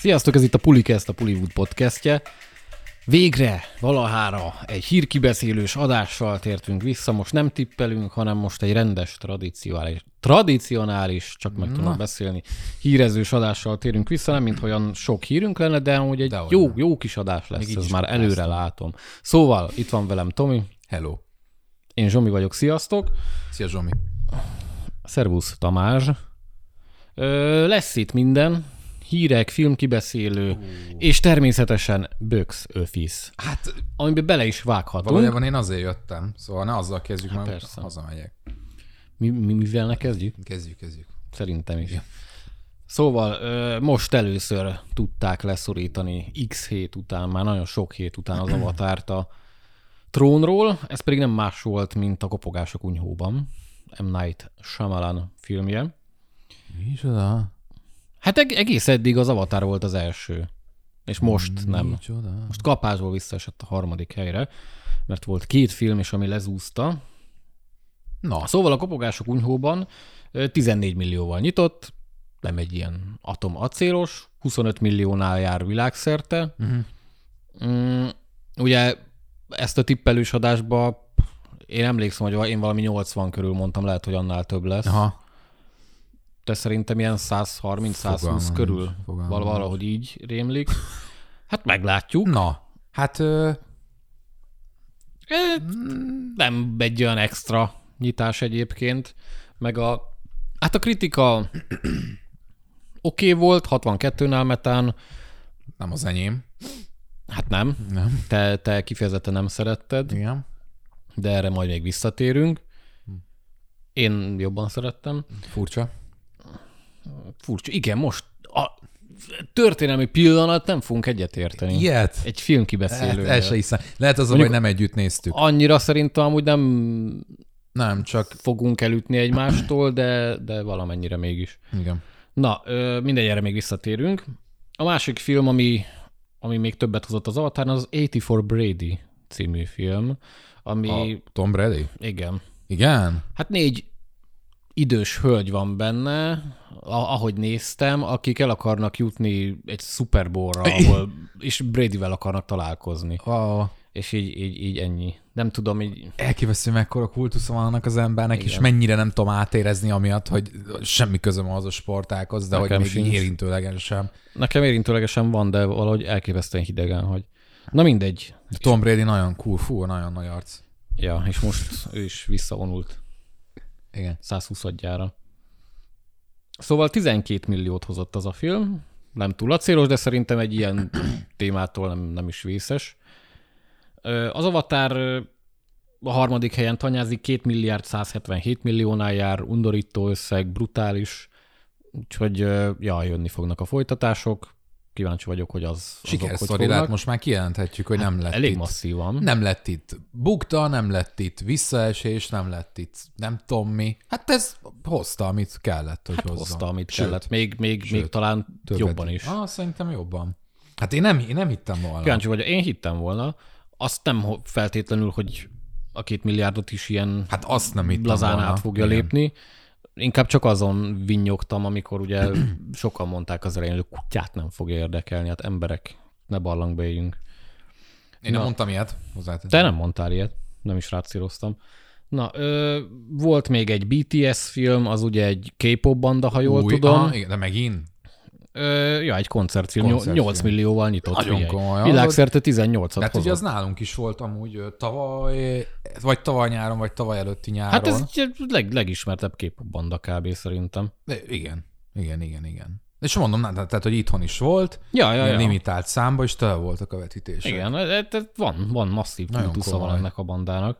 Sziasztok, ez itt a Pulikest, a Pullywood podcastje. Végre, valahára egy hírkibeszélős adással tértünk vissza. Most nem tippelünk, hanem most egy rendes, tradicionális, tradicionális csak meg tudom beszélni, hírezős adással térünk vissza. Nem, mint olyan sok hírünk lenne, de hogy egy Dehogy jó, jó kis adás lesz, így ez már előre látom. Szóval, itt van velem Tomi, Hello. én Zsomi vagyok, sziasztok. Szia Zsomi. Szervusz Tamás. Ö, lesz itt minden, hírek, filmkibeszélő, és természetesen Böx Office, Hát amiben bele is vághatunk. valójában én azért jöttem, szóval ne azzal kezdjük, mert persze. hazamegyek. Mi, mi, mivel ne kezdjük? Kezdjük, kezdjük. Szerintem is. Szóval ö, most először tudták leszorítani X hét után, már nagyon sok hét után az avatárt a trónról, ez pedig nem más volt, mint a Kopogások unyhóban, M. Night Shyamalan filmje. Micsoda? Hát eg- egész eddig az Avatar volt az első, és most nem. Micsoda? Most kapásból visszaesett a harmadik helyre, mert volt két film is, ami lezúzta. Na, Szóval a kopogások unyhóban ö, 14 millióval nyitott, nem egy ilyen atom-acélos, 25 milliónál jár világszerte. Uh-huh. Mm, ugye ezt a tippelős adásba én emlékszem, hogy én valami 80 körül mondtam, lehet, hogy annál több lesz. aha. De szerintem ilyen 130-120 Fogalmam körül fogalmam val- valahogy így rémlik. Hát meglátjuk. Na, hát ö, Nem egy olyan extra nyitás egyébként, meg a, hát a kritika oké okay volt, 62-nál metán, nem az enyém. hát nem, Nem. te, te kifejezetten nem szeretted, Igen. de erre majd még visszatérünk. Én jobban szerettem. Furcsa. Furcsa, igen, most a történelmi pillanat nem fogunk egyetérteni. Ilyet? Egy Hát, filmkibeszélő. el se hiszem. Lehet az, Mondjuk- nem együtt néztük. Annyira szerintem amúgy nem Nem, csak... fogunk elütni egymástól, de, de valamennyire mégis. Igen. Na, mindegy, erre még visszatérünk. A másik film, ami, ami még többet hozott az Avatar, az 84 Brady című film, ami, A Tom Brady? igen, Igen? hát négy idős hölgy van benne, ahogy néztem, akik el akarnak jutni egy Super Bowl-ra, ahol, és Bradyvel akarnak találkozni. Wow. És így, így, így ennyi. Nem tudom, így Elképesztő, mekkora kultusza van annak az embernek, és mennyire nem tudom átérezni amiatt, hogy semmi közöm az a sportákhoz, de Nekem hogy még sincs. érintőlegesen sem. nekem érintőlegesen van, de valahogy elképesztően hidegen, hogy na mindegy. De Tom Brady nagyon cool, fú, nagyon nagy arc. Ja, és most ő is visszavonult Igen. 120 adjára. Szóval 12 milliót hozott az a film, nem túl acélos, de szerintem egy ilyen témától nem, nem is vészes. Az Avatar a harmadik helyen tanyázik, 2 milliárd 177 milliónál jár, undorító összeg, brutális, úgyhogy ja, jönni fognak a folytatások. Kíváncsi vagyok, hogy az Sikersztori, fognak. lehet most már kijelenthetjük, hogy nem lett Elég itt. masszívan. Nem lett itt bukta, nem lett itt visszaesés, nem lett itt nem tudom mi. Hát ez hozta, amit kellett, hogy Hát hozzon. hozta, amit Sőt, kellett. Még, még, még sőt, talán többet. jobban is. Ah, szerintem jobban. Hát én nem, én nem hittem volna. Kíváncsi vagyok, én hittem volna. Azt nem feltétlenül, hogy a két milliárdot is ilyen Hát azt nem hittem lazán volna. át fogja Igen. lépni. Inkább csak azon vinnyogtam, amikor ugye sokan mondták az elején, hogy a kutyát nem fogja érdekelni, hát emberek, ne barlangba éljünk. Én nem Na. mondtam ilyet. Hozzáteszem. Te nem mondtál ilyet, nem is rácíroztam. Na, ö, volt még egy BTS film, az ugye egy K-pop banda, ha jól Új, tudom. Aha, igen, de megint? Ö, ja, egy koncertfilm, Koncertfilm. 8 millióval nyitott. Nagyon figyelj. komoly. Világszerte 18-at Tehát hozott. ugye az nálunk is volt amúgy tavaly, vagy tavaly nyáron, vagy tavaly előtti nyáron. Hát ez egy leg, legismertebb K-pop banda kb. szerintem. De igen, igen, igen, igen. És mondom, na, tehát, hogy itthon is volt, Ja, ja, ja. limitált számba, és tele voltak a vetítések. Igen, e- e- van, van masszív Nagyon kultusza van ennek a bandának.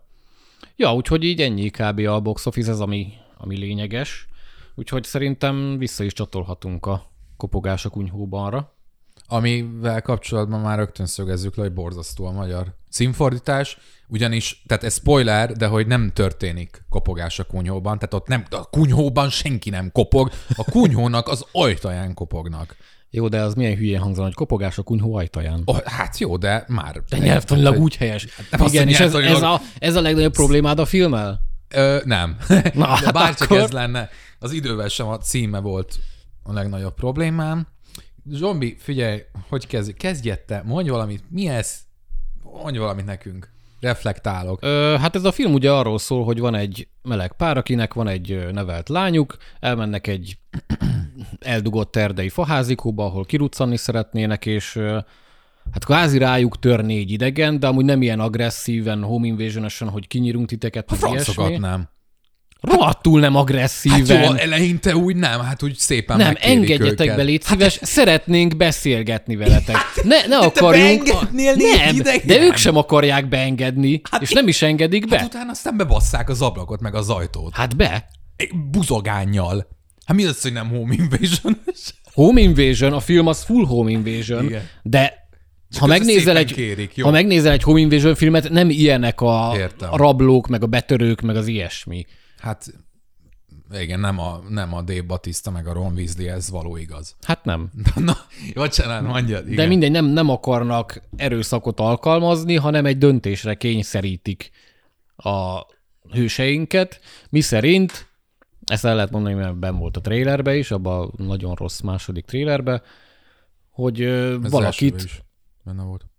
Ja, úgyhogy így ennyi kb. a box office, ez ami, ami lényeges. Úgyhogy szerintem vissza is csatolhatunk a kopogások unyhóbanra. Amivel kapcsolatban már rögtön szögezzük le, hogy borzasztó a magyar címfordítás, ugyanis, tehát ez spoiler, de hogy nem történik kopogás a kunyhóban, tehát ott nem, a kunyhóban senki nem kopog, a kunyhónak az ajtaján kopognak. Jó, de az milyen hülyén hangzana, hogy kopogás a kunyhó ajtaján. Oh, hát jó, de már... De nyelvtanilag úgy helyes. azt, Igen, és ez, ez, a, ez a legnagyobb problémád a filmmel? Ö, nem. Na, hát bárcsak akkor- ez lenne. Az idővel sem a címe volt a legnagyobb problémám. Zombi, figyelj, hogy kezdj, kezdj te, mondj valamit, mi ez? Mondj valamit nekünk. Reflektálok. Ö, hát ez a film ugye arról szól, hogy van egy meleg pár, akinek van egy nevelt lányuk, elmennek egy eldugott erdei faházikóba, ahol kiruccanni szeretnének, és hát kvázi rájuk tör négy idegen, de amúgy nem ilyen agresszíven, home invasion hogy kinyírunk titeket, A meg francokat nem. Rohadtul nem Hát agresszíven. jó, eleinte úgy nem, hát úgy szépen nem, engedjetek őket. be, légy szíves, szeretnénk beszélgetni veletek. Ne, ne Hát te akarjunk. négy nem, idegen? de ők sem akarják beengedni, Hát és nem is engedik be. Hát utána aztán bebasszák az ablakot, meg az ajtót. Hát be. Buzogánnyal. Hát mi az, hogy nem home invasion Home Invasion, a film az full Home Invasion, Igen. de ha megnézel, egy, kérik, jó? ha megnézel egy Home Invasion filmet, nem ilyenek a, Értem. a rablók, meg a betörők, meg az ilyesmi. Hát igen, nem a, nem a Dave Batista, meg a Ron Weasley, ez való igaz. Hát nem. Na, mondjad. Igen. De mindegy, nem, nem akarnak erőszakot alkalmazni, hanem egy döntésre kényszerítik a hőseinket, mi szerint, ezt el lehet mondani, mert ben volt a trailerbe is, abban a nagyon rossz második trailerbe, hogy Ez valakit... is Benne volt.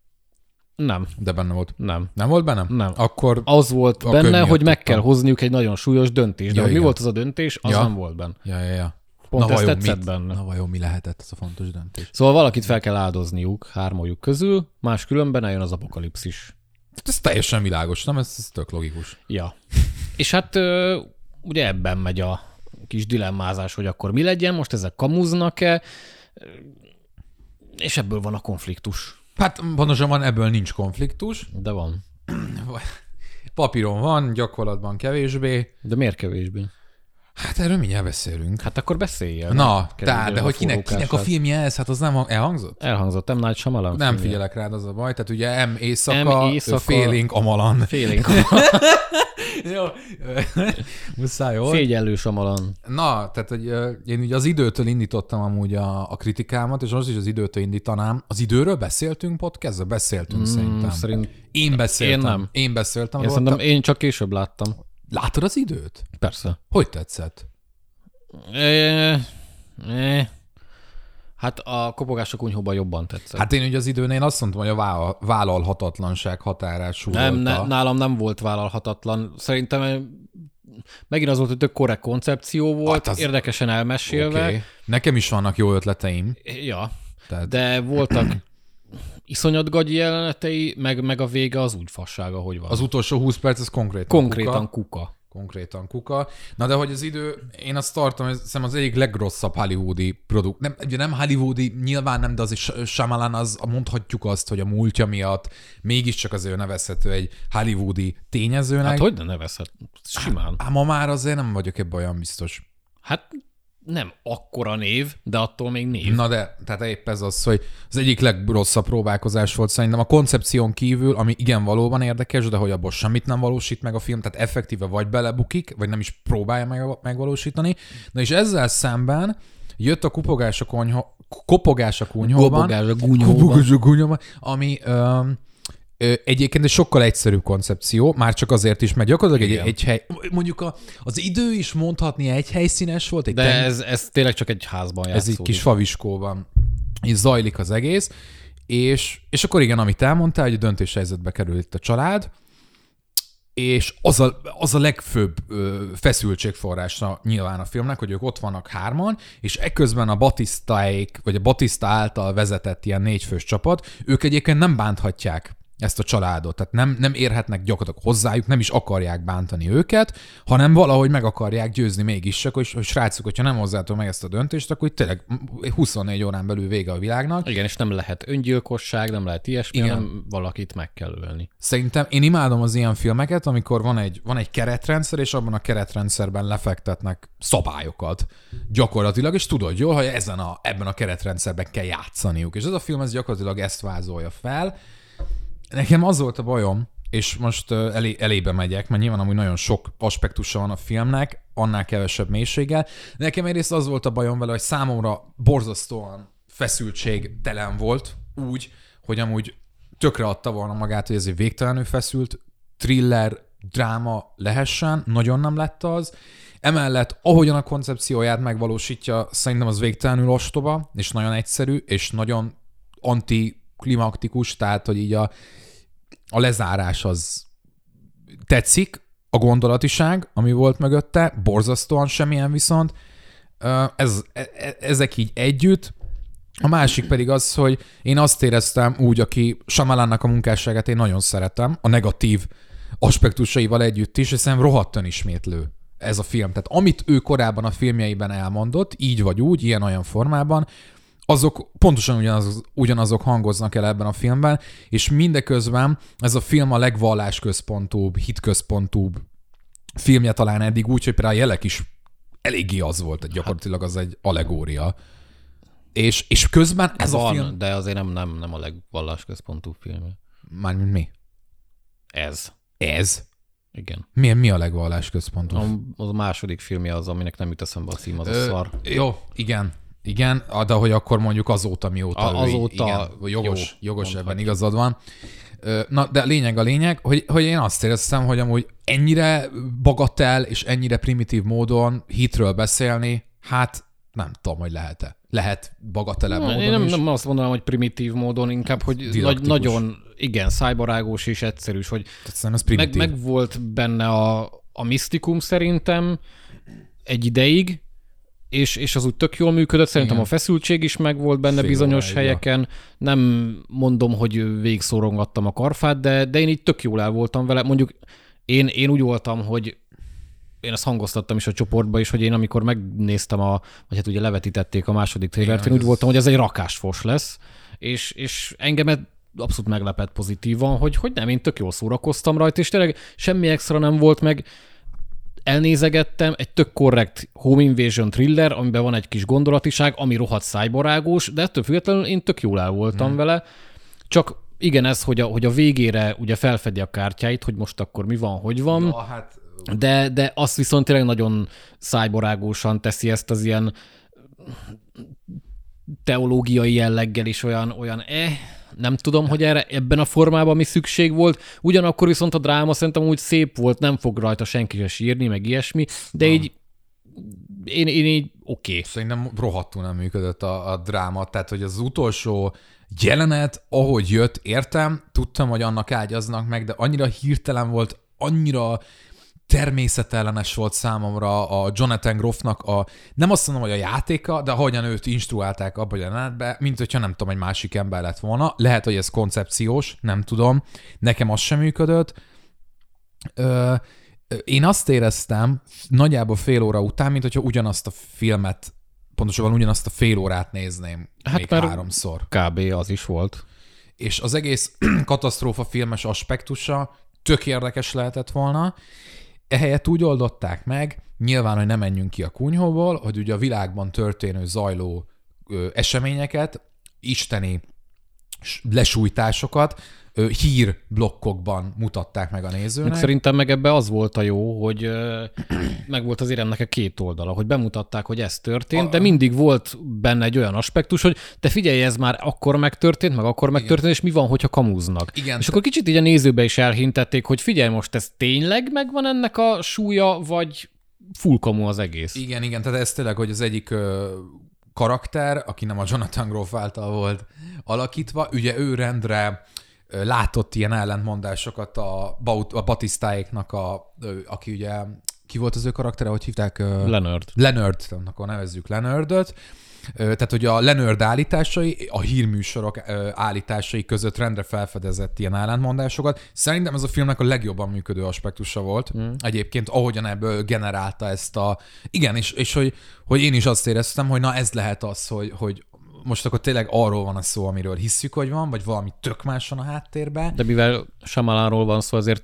Nem, De benne volt. nem. Nem volt benne? Nem. Akkor, Az volt benne, hogy meg kell hozniuk egy nagyon súlyos döntést. De Ja, hogy mi volt az a döntés, az Ja. nem volt benne. ja, ja, ja. Pont Na ez vajon tetszett mit? benne. Na vajon mi lehetett ez a fontos döntés? Szóval valakit fel kell áldozniuk hármójuk közül, máskülönben eljön az apokalipszis. Hát Ez teljesen világos, nem? Ez, ez tök logikus. Ja. És hát ugye ebben megy a kis dilemmázás, hogy akkor mi legyen, most ezek kamuznak-e, és ebből van a konfliktus. Hát pontosabban ebből nincs konfliktus. De van. Papíron van, gyakorlatban kevésbé. De miért kevésbé? Hát erről mindjárt beszélünk. Hát akkor beszéljél. Na, Kezdjük tehát, el de hogy kinek, kinek a filmje ez? Hát az nem hang- elhangzott? Elhangzott, M. Night Shyamalan Nem filmje. figyelek rád, az a baj. Tehát ugye M éjszaka, M éjszaka- félénk amalan. Félénk. Jó. Muszáj, jó? Szégyellő Shyamalan. Na, tehát hogy én ugye az időtől indítottam amúgy a, a kritikámat, és most is az időtől indítanám. Az időről beszéltünk podcastben? Beszéltünk mm, szerintem. Szerint Én beszéltem. Én nem. Én beszéltem. én szerintem én csak később láttam. Látod az időt? Persze. Hogy tetszett? E, e, hát a kopogás a kunyhóban jobban tetszett. Hát én ugye az időnél azt mondtam, hogy a vállal- vállalhatatlanság határát súrolta. nem, ne, nálam nem volt vállalhatatlan. Szerintem eh, megint az volt, hogy tök korrekt koncepció volt, Hát az... érdekesen elmesélve. Okay. Nekem is vannak jó ötleteim. Ja, Tehát... de voltak iszonyat gagyi jelenetei, meg, meg a vége az úgy fassága, hogy van. Az utolsó 20 perc, ez konkrétan Konkrétan kuka. kuka. Konkrétan kuka. Na de hogy az idő, én azt tartom, ez szerintem az egyik legrosszabb hollywoodi produkt. Nem, ugye nem hollywoodi, nyilván nem, de azért Shyamalan az, mondhatjuk azt, hogy a múltja miatt mégiscsak azért nevezhető egy hollywoodi tényezőnek. Hát hogy ne nevezhet? Simán. Ám ma már azért nem vagyok ebben olyan biztos. Hát nem akkora név, de attól még név. Na de, tehát épp ez az, hogy az egyik legrosszabb próbálkozás volt szerintem a koncepción kívül, ami igen valóban érdekes, de hogy abból semmit nem valósít meg a film, tehát effektíve vagy belebukik, vagy nem is próbálja meg, megvalósítani. Na és ezzel szemben jött a kupogás a konyha, kopogás a kunyhóban. Kopogás a kunyhóban, ami öm, egyébként egy sokkal egyszerűbb koncepció, már csak azért is, mert gyakorlatilag egy, Igen. egy hely, mondjuk a, az idő is mondhatni egy helyszínes volt, egy De ten- ez, ez tényleg csak egy házban ez játszódik. így kis faviskóban így zajlik az egész, és, és akkor igen, amit elmondtál, hogy döntéshelyzetbe kerül itt a család, és az a, az a legfőbb ö, feszültségforrása nyilván a filmnek, hogy ők ott vannak hárman, és ekközben a Batisztáik, vagy a Batista által vezetett ilyen négyfős csapat, ők egyébként nem bánthatják ezt a családot. Tehát nem, nem érhetnek gyakorlatilag hozzájuk, nem is akarják bántani őket, hanem valahogy meg akarják győzni mégis, csak, hogy, hogy srácok, hogyha nem hozzátok meg ezt a döntést, akkor itt tényleg 24 órán belül vége a világnak. Igen, és nem lehet öngyilkosság, nem lehet ilyesmi, Igen. hanem valakit meg kell ölni. Szerintem én imádom az ilyen filmeket, amikor van egy, van egy keretrendszer, és abban a keretrendszerben lefektetnek szabályokat gyakorlatilag, és tudod jól, hogy ezen a, ebben a keretrendszerben kell játszaniuk. És ez a film ez gyakorlatilag ezt vázolja fel. Nekem az volt a bajom, és most elé, elébe megyek, mert nyilván amúgy nagyon sok aspektusa van a filmnek, annál kevesebb mélységgel. Nekem egyrészt az volt a bajom vele, hogy számomra borzasztóan feszültségtelen volt, úgy, hogy amúgy tökre adta volna magát, hogy ez egy végtelenül feszült thriller, dráma lehessen, nagyon nem lett az. Emellett, ahogyan a koncepcióját megvalósítja, szerintem az végtelenül ostoba, és nagyon egyszerű, és nagyon antiklimaktikus, tehát, hogy így a, a lezárás az tetszik, a gondolatiság, ami volt mögötte, borzasztóan semmilyen viszont. Ez, e, e, ezek így együtt. A másik pedig az, hogy én azt éreztem úgy, aki Samalannak a munkásságát én nagyon szeretem, a negatív aspektusaival együtt is, szerintem rohadtan ismétlő ez a film. Tehát amit ő korábban a filmjeiben elmondott, így vagy úgy, ilyen-olyan formában, azok pontosan ugyanaz, ugyanazok hangoznak el ebben a filmben, és mindeközben ez a film a legvallásközpontúbb, hitközpontúbb filmje talán eddig úgy, hogy például a jelek is eléggé az volt, hogy gyakorlatilag az egy allegória. És, és közben ez Van, a film... de azért nem, nem, nem a legvallásközpontú film. Mármint mi? Ez. Ez? Igen. Mi, mi a legvallásközpontú? A, az a második filmje az, aminek nem jut eszembe a cím, az a Ö, szar. Jó, igen. Igen, de hogy akkor mondjuk azóta, mióta A- ő azóta igen, jogos, jó, jogos ebben igazad van. Na, de lényeg a lényeg, hogy, hogy én azt éreztem, hogy amúgy ennyire bagatel és ennyire primitív módon hitről beszélni, hát nem tudom, hogy lehet-e. Lehet bagatelebb módon Én nem, is. nem azt mondanám, hogy primitív módon, inkább, hogy nagy, nagyon, igen, szájbarágos és egyszerűs, hogy ez meg, meg volt benne a, a misztikum szerintem egy ideig, és, és az úgy tök jól működött, szerintem Igen. a feszültség is meg volt benne Fél bizonyos óráig, helyeken. Nem mondom, hogy végszórongattam a karfát, de, de én így tök jól el voltam vele. Mondjuk én, én úgy voltam, hogy én ezt hangoztattam is a csoportba is, hogy én amikor megnéztem, a, vagy hát ugye levetítették a második trailert, én úgy ez- voltam, hogy ez egy rakásfos lesz, és, és engemet abszolút meglepett pozitívan, hogy, hogy nem, én tök jól szórakoztam rajta, és tényleg semmi extra nem volt meg, elnézegettem, egy tök korrekt home invasion thriller, amiben van egy kis gondolatiság, ami rohadt szájbarágos, de ettől függetlenül én tök jól el voltam hmm. vele. Csak igen, ez, hogy a, hogy a végére ugye felfedi a kártyáit, hogy most akkor mi van, hogy van, Ja, hát de, de azt viszont tényleg nagyon szájborágósan teszi ezt az ilyen teológiai jelleggel is olyan, olyan eh, nem tudom, hogy erre ebben a formában mi szükség volt. Ugyanakkor viszont a dráma szerintem úgy szép volt, nem fog rajta senki se sírni, meg ilyesmi, de így én, én így oké. Okay. Szerintem rohadtul nem működött a, a dráma, tehát hogy az utolsó jelenet, ahogy jött, értem, tudtam, hogy annak ágyaznak meg, de annyira hirtelen volt, annyira természetellenes volt számomra a Jonathan Groffnak a, nem azt mondom, hogy a játéka, de ahogyan őt instruálták abba a jelenetbe, mint hogyha nem tudom, egy másik ember lett volna. Lehet, hogy ez koncepciós, nem tudom. Nekem az sem működött. Ö, én azt éreztem nagyjából fél óra után, mint hogyha ugyanazt a filmet, pontosabban ugyanazt a fél órát nézném hát még háromszor. Kb. az is volt. És az egész katasztrófa filmes aspektusa tök érdekes lehetett volna. Ehelyett úgy oldották meg, nyilván, hogy ne menjünk ki a kunyhóból, hogy ugye a világban történő zajló ö, eseményeket, isteni lesújtásokat hírblokkokban mutatták meg a nézőnek. Szerintem meg ebbe az volt a jó, hogy meg volt azért ennek a két oldala, hogy bemutatták, hogy ez történt, de mindig volt benne egy olyan aspektus, hogy te figyelj, ez már akkor megtörtént, meg akkor megtörtént, és mi van, hogyha kamúznak. Igen, és akkor kicsit így a nézőbe is elhintették, hogy figyelj, most ez tényleg megvan ennek a súlya, vagy full kamu az egész. Igen, igen, tehát ez tényleg, hogy az egyik ö, karakter, aki nem a Jonathan Groff által volt alakítva, ugye ő rendre látott ilyen ellentmondásokat a, Baut- a Batisztáéknak, a, aki ugye, ki volt az ő karaktere, hogy hívták? Leonard. Leonard, akkor nevezzük Leonardot. Tehát, hogy a Leonard állításai, a hírműsorok állításai között rendre felfedezett ilyen ellentmondásokat. Szerintem ez a filmnek a legjobban működő aspektusa volt. Mm. Egyébként, ahogyan ebből generálta ezt a... Igen, és, és hogy, hogy én is azt éreztem, hogy na ez lehet az, hogy, hogy most akkor tényleg arról van a szó, amiről hisszük, hogy van, vagy valami tök más van a háttérben. De mivel Shyamalanról van szó, azért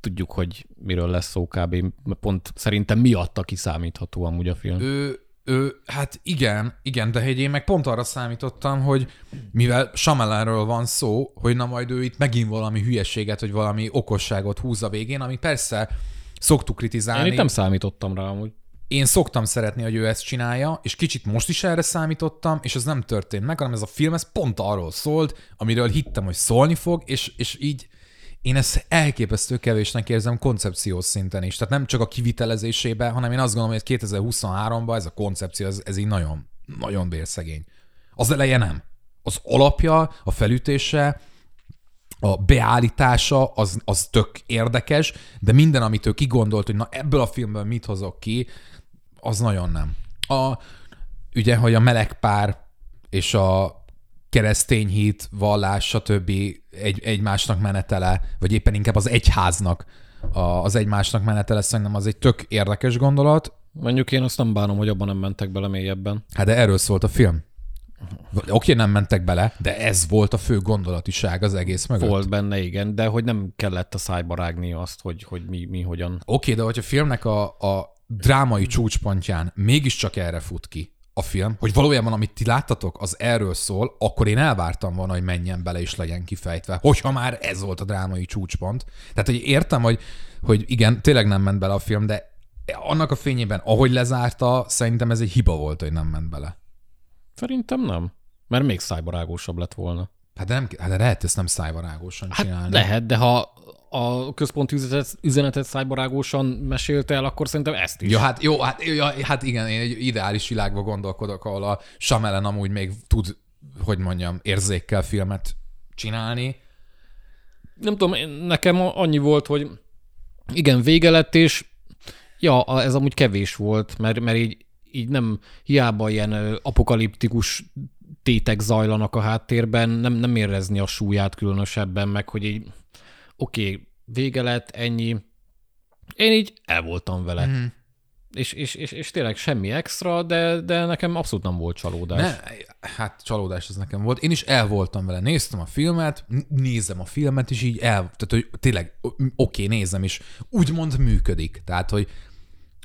tudjuk, hogy miről lesz szó kb. Pont szerintem miatta kiszámítható amúgy a film. Ő, ő, hát igen, igen, de hogy én meg pont arra számítottam, hogy mivel Shyamalanről van szó, hogy na majd ő itt megint valami hülyeséget, vagy valami okosságot húz a végén, ami persze szoktuk Én kritizálni. itt nem számítottam rá amúgy. Én szoktam szeretni, hogy ő ezt csinálja, és kicsit most is erre számítottam, és ez nem történt meg, hanem ez a film ez pont arról szólt, amiről hittem, hogy szólni fog, és, és így én ezt elképesztő kevésnek érzem koncepciós szinten is. Tehát nem csak a kivitelezésében, hanem én azt gondolom, hogy 2023-ban ez a koncepció, ez, ez így nagyon, nagyon bérszegény. Az eleje nem. Az alapja, a felütése, a beállítása az, az tök érdekes, de minden, amit ő kigondolt, hogy na ebből a filmből mit hozok ki, az nagyon nem. A, ugye, hogy a melegpár és a keresztény hit, vallás, stb. Egy, egymásnak menetele, vagy éppen inkább az egyháznak a, az egymásnak menetele, szerintem az egy tök érdekes gondolat. Mondjuk én azt nem bánom, hogy abban nem mentek bele mélyebben. Hát de erről szólt a film. Oké, nem mentek bele, de ez volt a fő gondolatiság az egész mögött. Volt benne, igen, de hogy nem kellett a szájba rágni azt, hogy, hogy mi, mi hogyan. Oké, de hogy a filmnek a, a drámai csúcspontján mégiscsak erre fut ki a film, hogy valójában amit ti láttatok, az erről szól, akkor én elvártam volna, hogy menjen bele és legyen kifejtve, hogyha már ez volt a drámai csúcspont. Tehát, hogy értem, hogy, hogy igen, tényleg nem ment bele a film, de annak a fényében, ahogy lezárta, szerintem ez egy hiba volt, hogy nem ment bele. Szerintem nem. Mert még szájbarágósabb lett volna. Hát de, nem, hát de lehet ezt nem szájbarágosan Hát csinálni. lehet, de ha a központi üzenetet, üzenetet szájbarágosan mesélte el, akkor szerintem ezt is. Ja, hát jó, hát, ja, hát igen, én egy ideális világban gondolkodok, ahol a Samelen amúgy még tud, hogy mondjam, érzékkel filmet csinálni. Nem tudom, nekem annyi volt, hogy igen, vége lett, és ja, ez amúgy kevés volt, mert, mert így, így nem hiába ilyen apokaliptikus tétek zajlanak a háttérben, nem, nem érezni a súlyát különösebben, meg hogy így oké, okay, vége lett, ennyi. Én így el voltam vele. Mm. És, és, és, és tényleg semmi extra, de, de nekem abszolút nem volt csalódás. Ne, hát csalódás ez nekem volt. Én is el voltam vele. Néztem a filmet, nézem a filmet, és így el, tehát hogy tényleg oké, nézem, és úgymond működik. Tehát, hogy,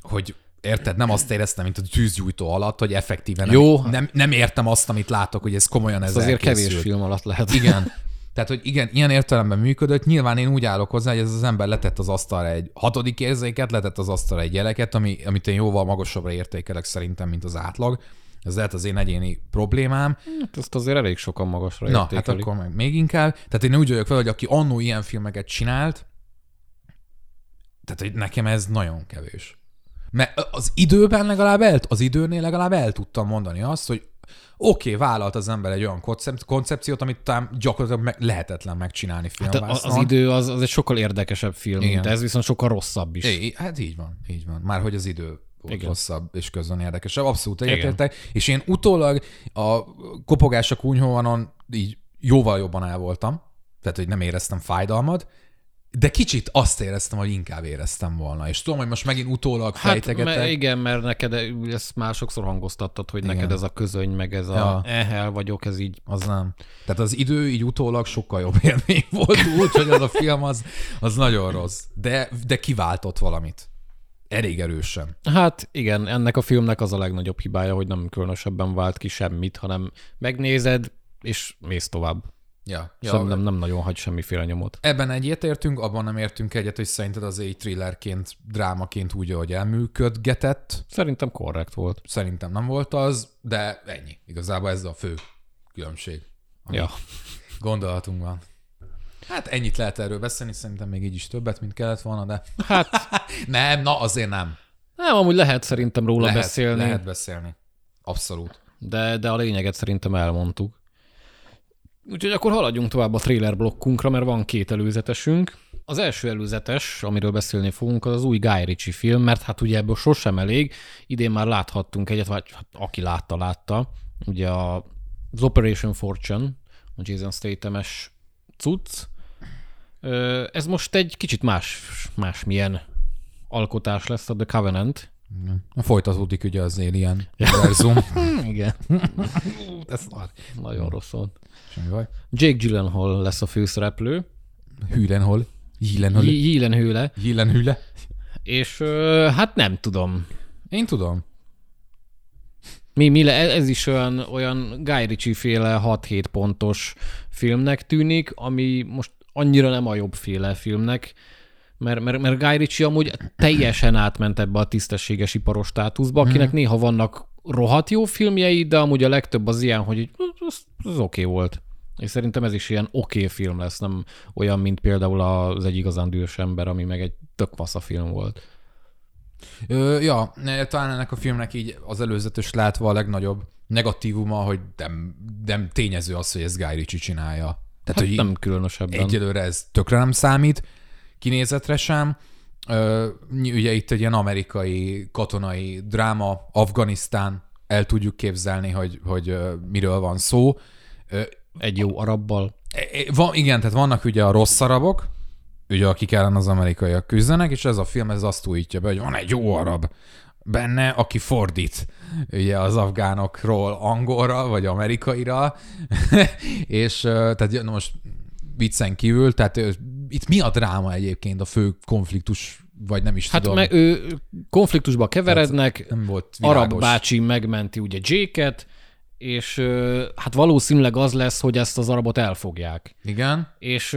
hogy érted, nem azt éreztem, mint a tűzgyújtó alatt, hogy effektíven Jó. nem, nem, értem azt, amit látok, hogy ez komolyan ez azért elkészült. kevés film alatt lehet. Igen. Tehát, hogy igen, ilyen értelemben működött. Nyilván én úgy állok hozzá, hogy ez az ember letett az asztalra egy hatodik érzéket, letett az asztalra egy jeleket, ami, amit én jóval magasabbra értékelek szerintem, mint az átlag. Ez lehet az én egyéni problémám. Hát ezt azért elég sokan magasra Na, hát értékelik. akkor meg még inkább. Tehát én úgy vagyok vele, hogy aki annó ilyen filmeket csinált, tehát hogy nekem ez nagyon kevés. Mert az időben legalább el, az időnél legalább el tudtam mondani azt, hogy oké, okay, vállalt az ember egy olyan koncepciót, amit talán gyakorlatilag meg, lehetetlen megcsinálni Hát a- az idő az, az egy sokkal érdekesebb film, Igen. mint ez viszont sokkal rosszabb is. É, hát így van, így van. Már hogy az idő Igen. Rosszabb és közben érdekesebb. Abszolút egyetértek. És én utólag a kopogás a kunyhóanon így jóval jobban el voltam. Tehát, hogy nem éreztem fájdalmat, de kicsit azt éreztem, hogy inkább éreztem volna. És tudom, hogy most megint utólag Hát fejtegetek. mert igen, mert neked ezt már sokszor hangoztattad, hogy Igen. neked ez a közöny, meg ez a Ja. eh, el vagyok, ez így Az nem. Tehát az idő így utólag sokkal jobb élmény volt úgy, hogy az a film az, az nagyon rossz. De, de kiváltott valamit. Elég erősen. Hát igen, ennek a filmnek az a legnagyobb hibája, hogy nem különösebben vált ki semmit, hanem megnézed, és mész tovább. Ja. Ja, Szerintem nem nagyon hagy semmiféle nyomot. Ebben egyetértünk, abban nem értünk egyet, hogy szerinted az egy thrillerként, drámaként úgy, ahogy elműködgetett. Szerintem korrekt volt. Szerintem nem volt az, de ennyi. Igazából ez a fő különbség. Ja. Gondolatunk van. Hát ennyit lehet erről beszélni, szerintem még így is többet, mint kellett volna, de Hát nem, na azért nem. nem, amúgy lehet szerintem róla Lehet, beszélni, lehet beszélni. Abszolút. de, de a lényeget szerintem elmondtuk. Úgyhogy akkor haladjunk tovább a trailer blokkunkra, mert van két előzetesünk. Az első előzetes, amiről beszélni fogunk, az az új Guy Ritchie film, mert hát ugye ebből sosem elég. Idén már láthattunk egyet, vagy hát aki látta, látta. Ugye a, az Operation Fortune, a Jason Statham-es cucc. Ez most egy kicsit más, más milyen alkotás lesz a The Covenant. Folytatódik ugye az Alien univerzum. Igen, Ez szar. nagyon rossz volt. Semmi baj. Jake Gyllenhaal lesz a főszereplő, Hülenhol. Hílenhol. Hílenhőle, Hílenhüle. és hát nem tudom. Én tudom. Mi, mi le, ez is olyan, olyan Guy Ritchie féle 6-7 pontos filmnek tűnik, ami most annyira nem a jobb féle filmnek, mert, mert, mert Guy Ritchie amúgy teljesen átment ebbe a tisztességes iparos státuszba, akinek Mhm. néha vannak rohadt jó filmjei, de amúgy a legtöbb az ilyen, hogy az, az oké okay volt. És szerintem ez is ilyen oké okay film lesz, nem olyan, mint például az egy igazán dühös ember, ami meg egy tök fasz a film volt. Ö, ja, talán ennek a filmnek így az előzetes látva a legnagyobb negatívuma, hogy nem, nem tényező az, hogy ez Guy Ritchie csinálja. Tehát, hát hogy nem különösebben. Egyelőre ez tökre nem számít, kinézetre sem. Ö, ugye itt egy ilyen amerikai katonai dráma, Afganisztán, el tudjuk képzelni, hogy, hogy miről van szó. Egy jó arabbal. E, e, van, igen, tehát vannak ugye a rossz arabok, ugye akik ellen az amerikaiak küzdenek, és ez a film ez azt újítja be, hogy van egy jó arab benne, aki fordít ugye az afgánokról angolra, vagy amerikaira, és tehát most viccen kívül, tehát itt mi a dráma egyébként, a fő konfliktus, vagy nem is hát tudom. Hát ő konfliktusba keverednek, nem volt arab bácsi megmenti ugye Jake-et, és hát valószínűleg az lesz, hogy ezt az arabot elfogják. Igen. És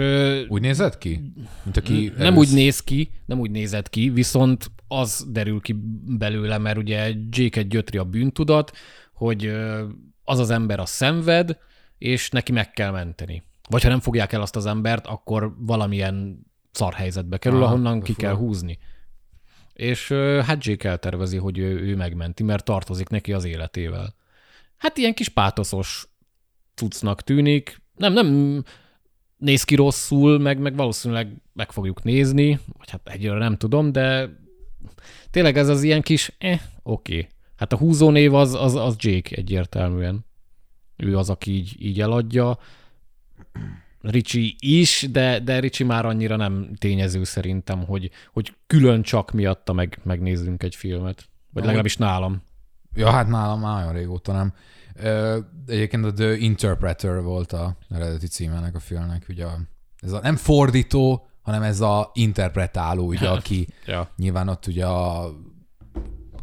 úgy nézett ki? Mint aki nem elősz... úgy néz ki, nem úgy nézett ki, viszont az derül ki belőle, mert ugye Jake-et gyötri a bűntudat, hogy az az ember a szenved, és neki meg kell menteni. Vagy ha nem fogják el azt az embert, akkor valamilyen szar helyzetbe kerül, Aha, ahonnan ki fura. kell húzni. És hát Jake eltervezi, hogy ő, ő megmenti, mert tartozik neki az életével hát ilyen kis pátoszos cuccnak tűnik. Nem, nem néz ki rosszul, meg, meg valószínűleg meg fogjuk nézni, vagy hát egyre nem tudom, de tényleg ez az ilyen kis, eh, oké. Okay. Hát a húzónév az, az, az Jake egyértelműen. Ő az, aki így, így eladja. Ricsi is, de, de Ricsi már annyira nem tényező szerintem, hogy, hogy külön csak miatta meg, megnézzünk egy filmet. Vagy legalábbis nálam. Ja, hát nálam már olyan régóta nem. Egyébként a The Interpreter volt a eredeti címának a filmnek, ugye a, ez a nem fordító, hanem ez a interpretáló, ugye, aki ja. nyilván ott ugye a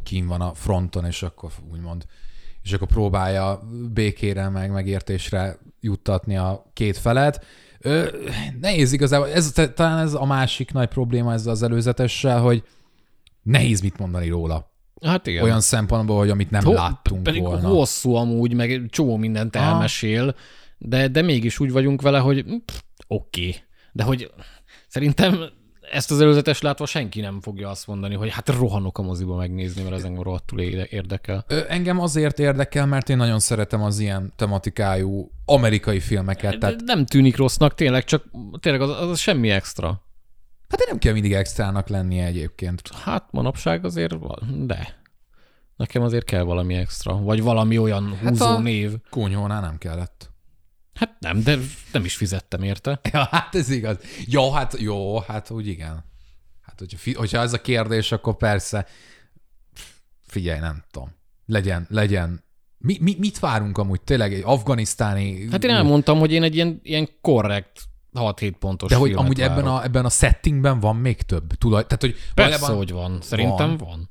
kín van a fronton, és akkor úgymond, és akkor próbálja békére, meg megértésre juttatni a két felet. Ö, nehéz igazából, ez, talán ez a másik nagy probléma ezzel az előzetessel, hogy nehéz mit mondani róla. Hát igen. Olyan szempontból, hogy amit nem Ho, láttunk pedig volna. hosszú amúgy, meg csomó mindent Aha. elmesél, de, de mégis úgy vagyunk vele, hogy oké. Okay. De hogy szerintem ezt az előzetes látva senki nem fogja azt mondani, hogy hát rohanok a moziba megnézni, mert ez engem rohadtul érdekel. Ö, engem azért érdekel, mert én nagyon szeretem az ilyen tematikájú amerikai filmeket. Tehát... Nem tűnik rossznak, tényleg, csak tényleg az, az semmi extra. Hát nem kell mindig extrának lennie egyébként. Hát manapság azért van, de. Nekem azért kell valami extra, vagy valami olyan hát húzó név. Konyhónál nem kellett. Hát nem, de nem is fizettem érte. Ja, hát ez igaz. Jó, hát jó, hát úgy igen. Hát hogyha, hogyha ez a kérdés, akkor persze, figyelj, nem tudom. Legyen, legyen mi, mi, mit várunk amúgy tényleg egy afganisztáni... Hát én elmondtam, hogy én egy ilyen, ilyen korrekt 6-7 pontos De hogy amúgy ebben a, ebben a settingben van még több tulaj... Tehát, hogy Persze, valójában... hogy van. Szerintem van. van.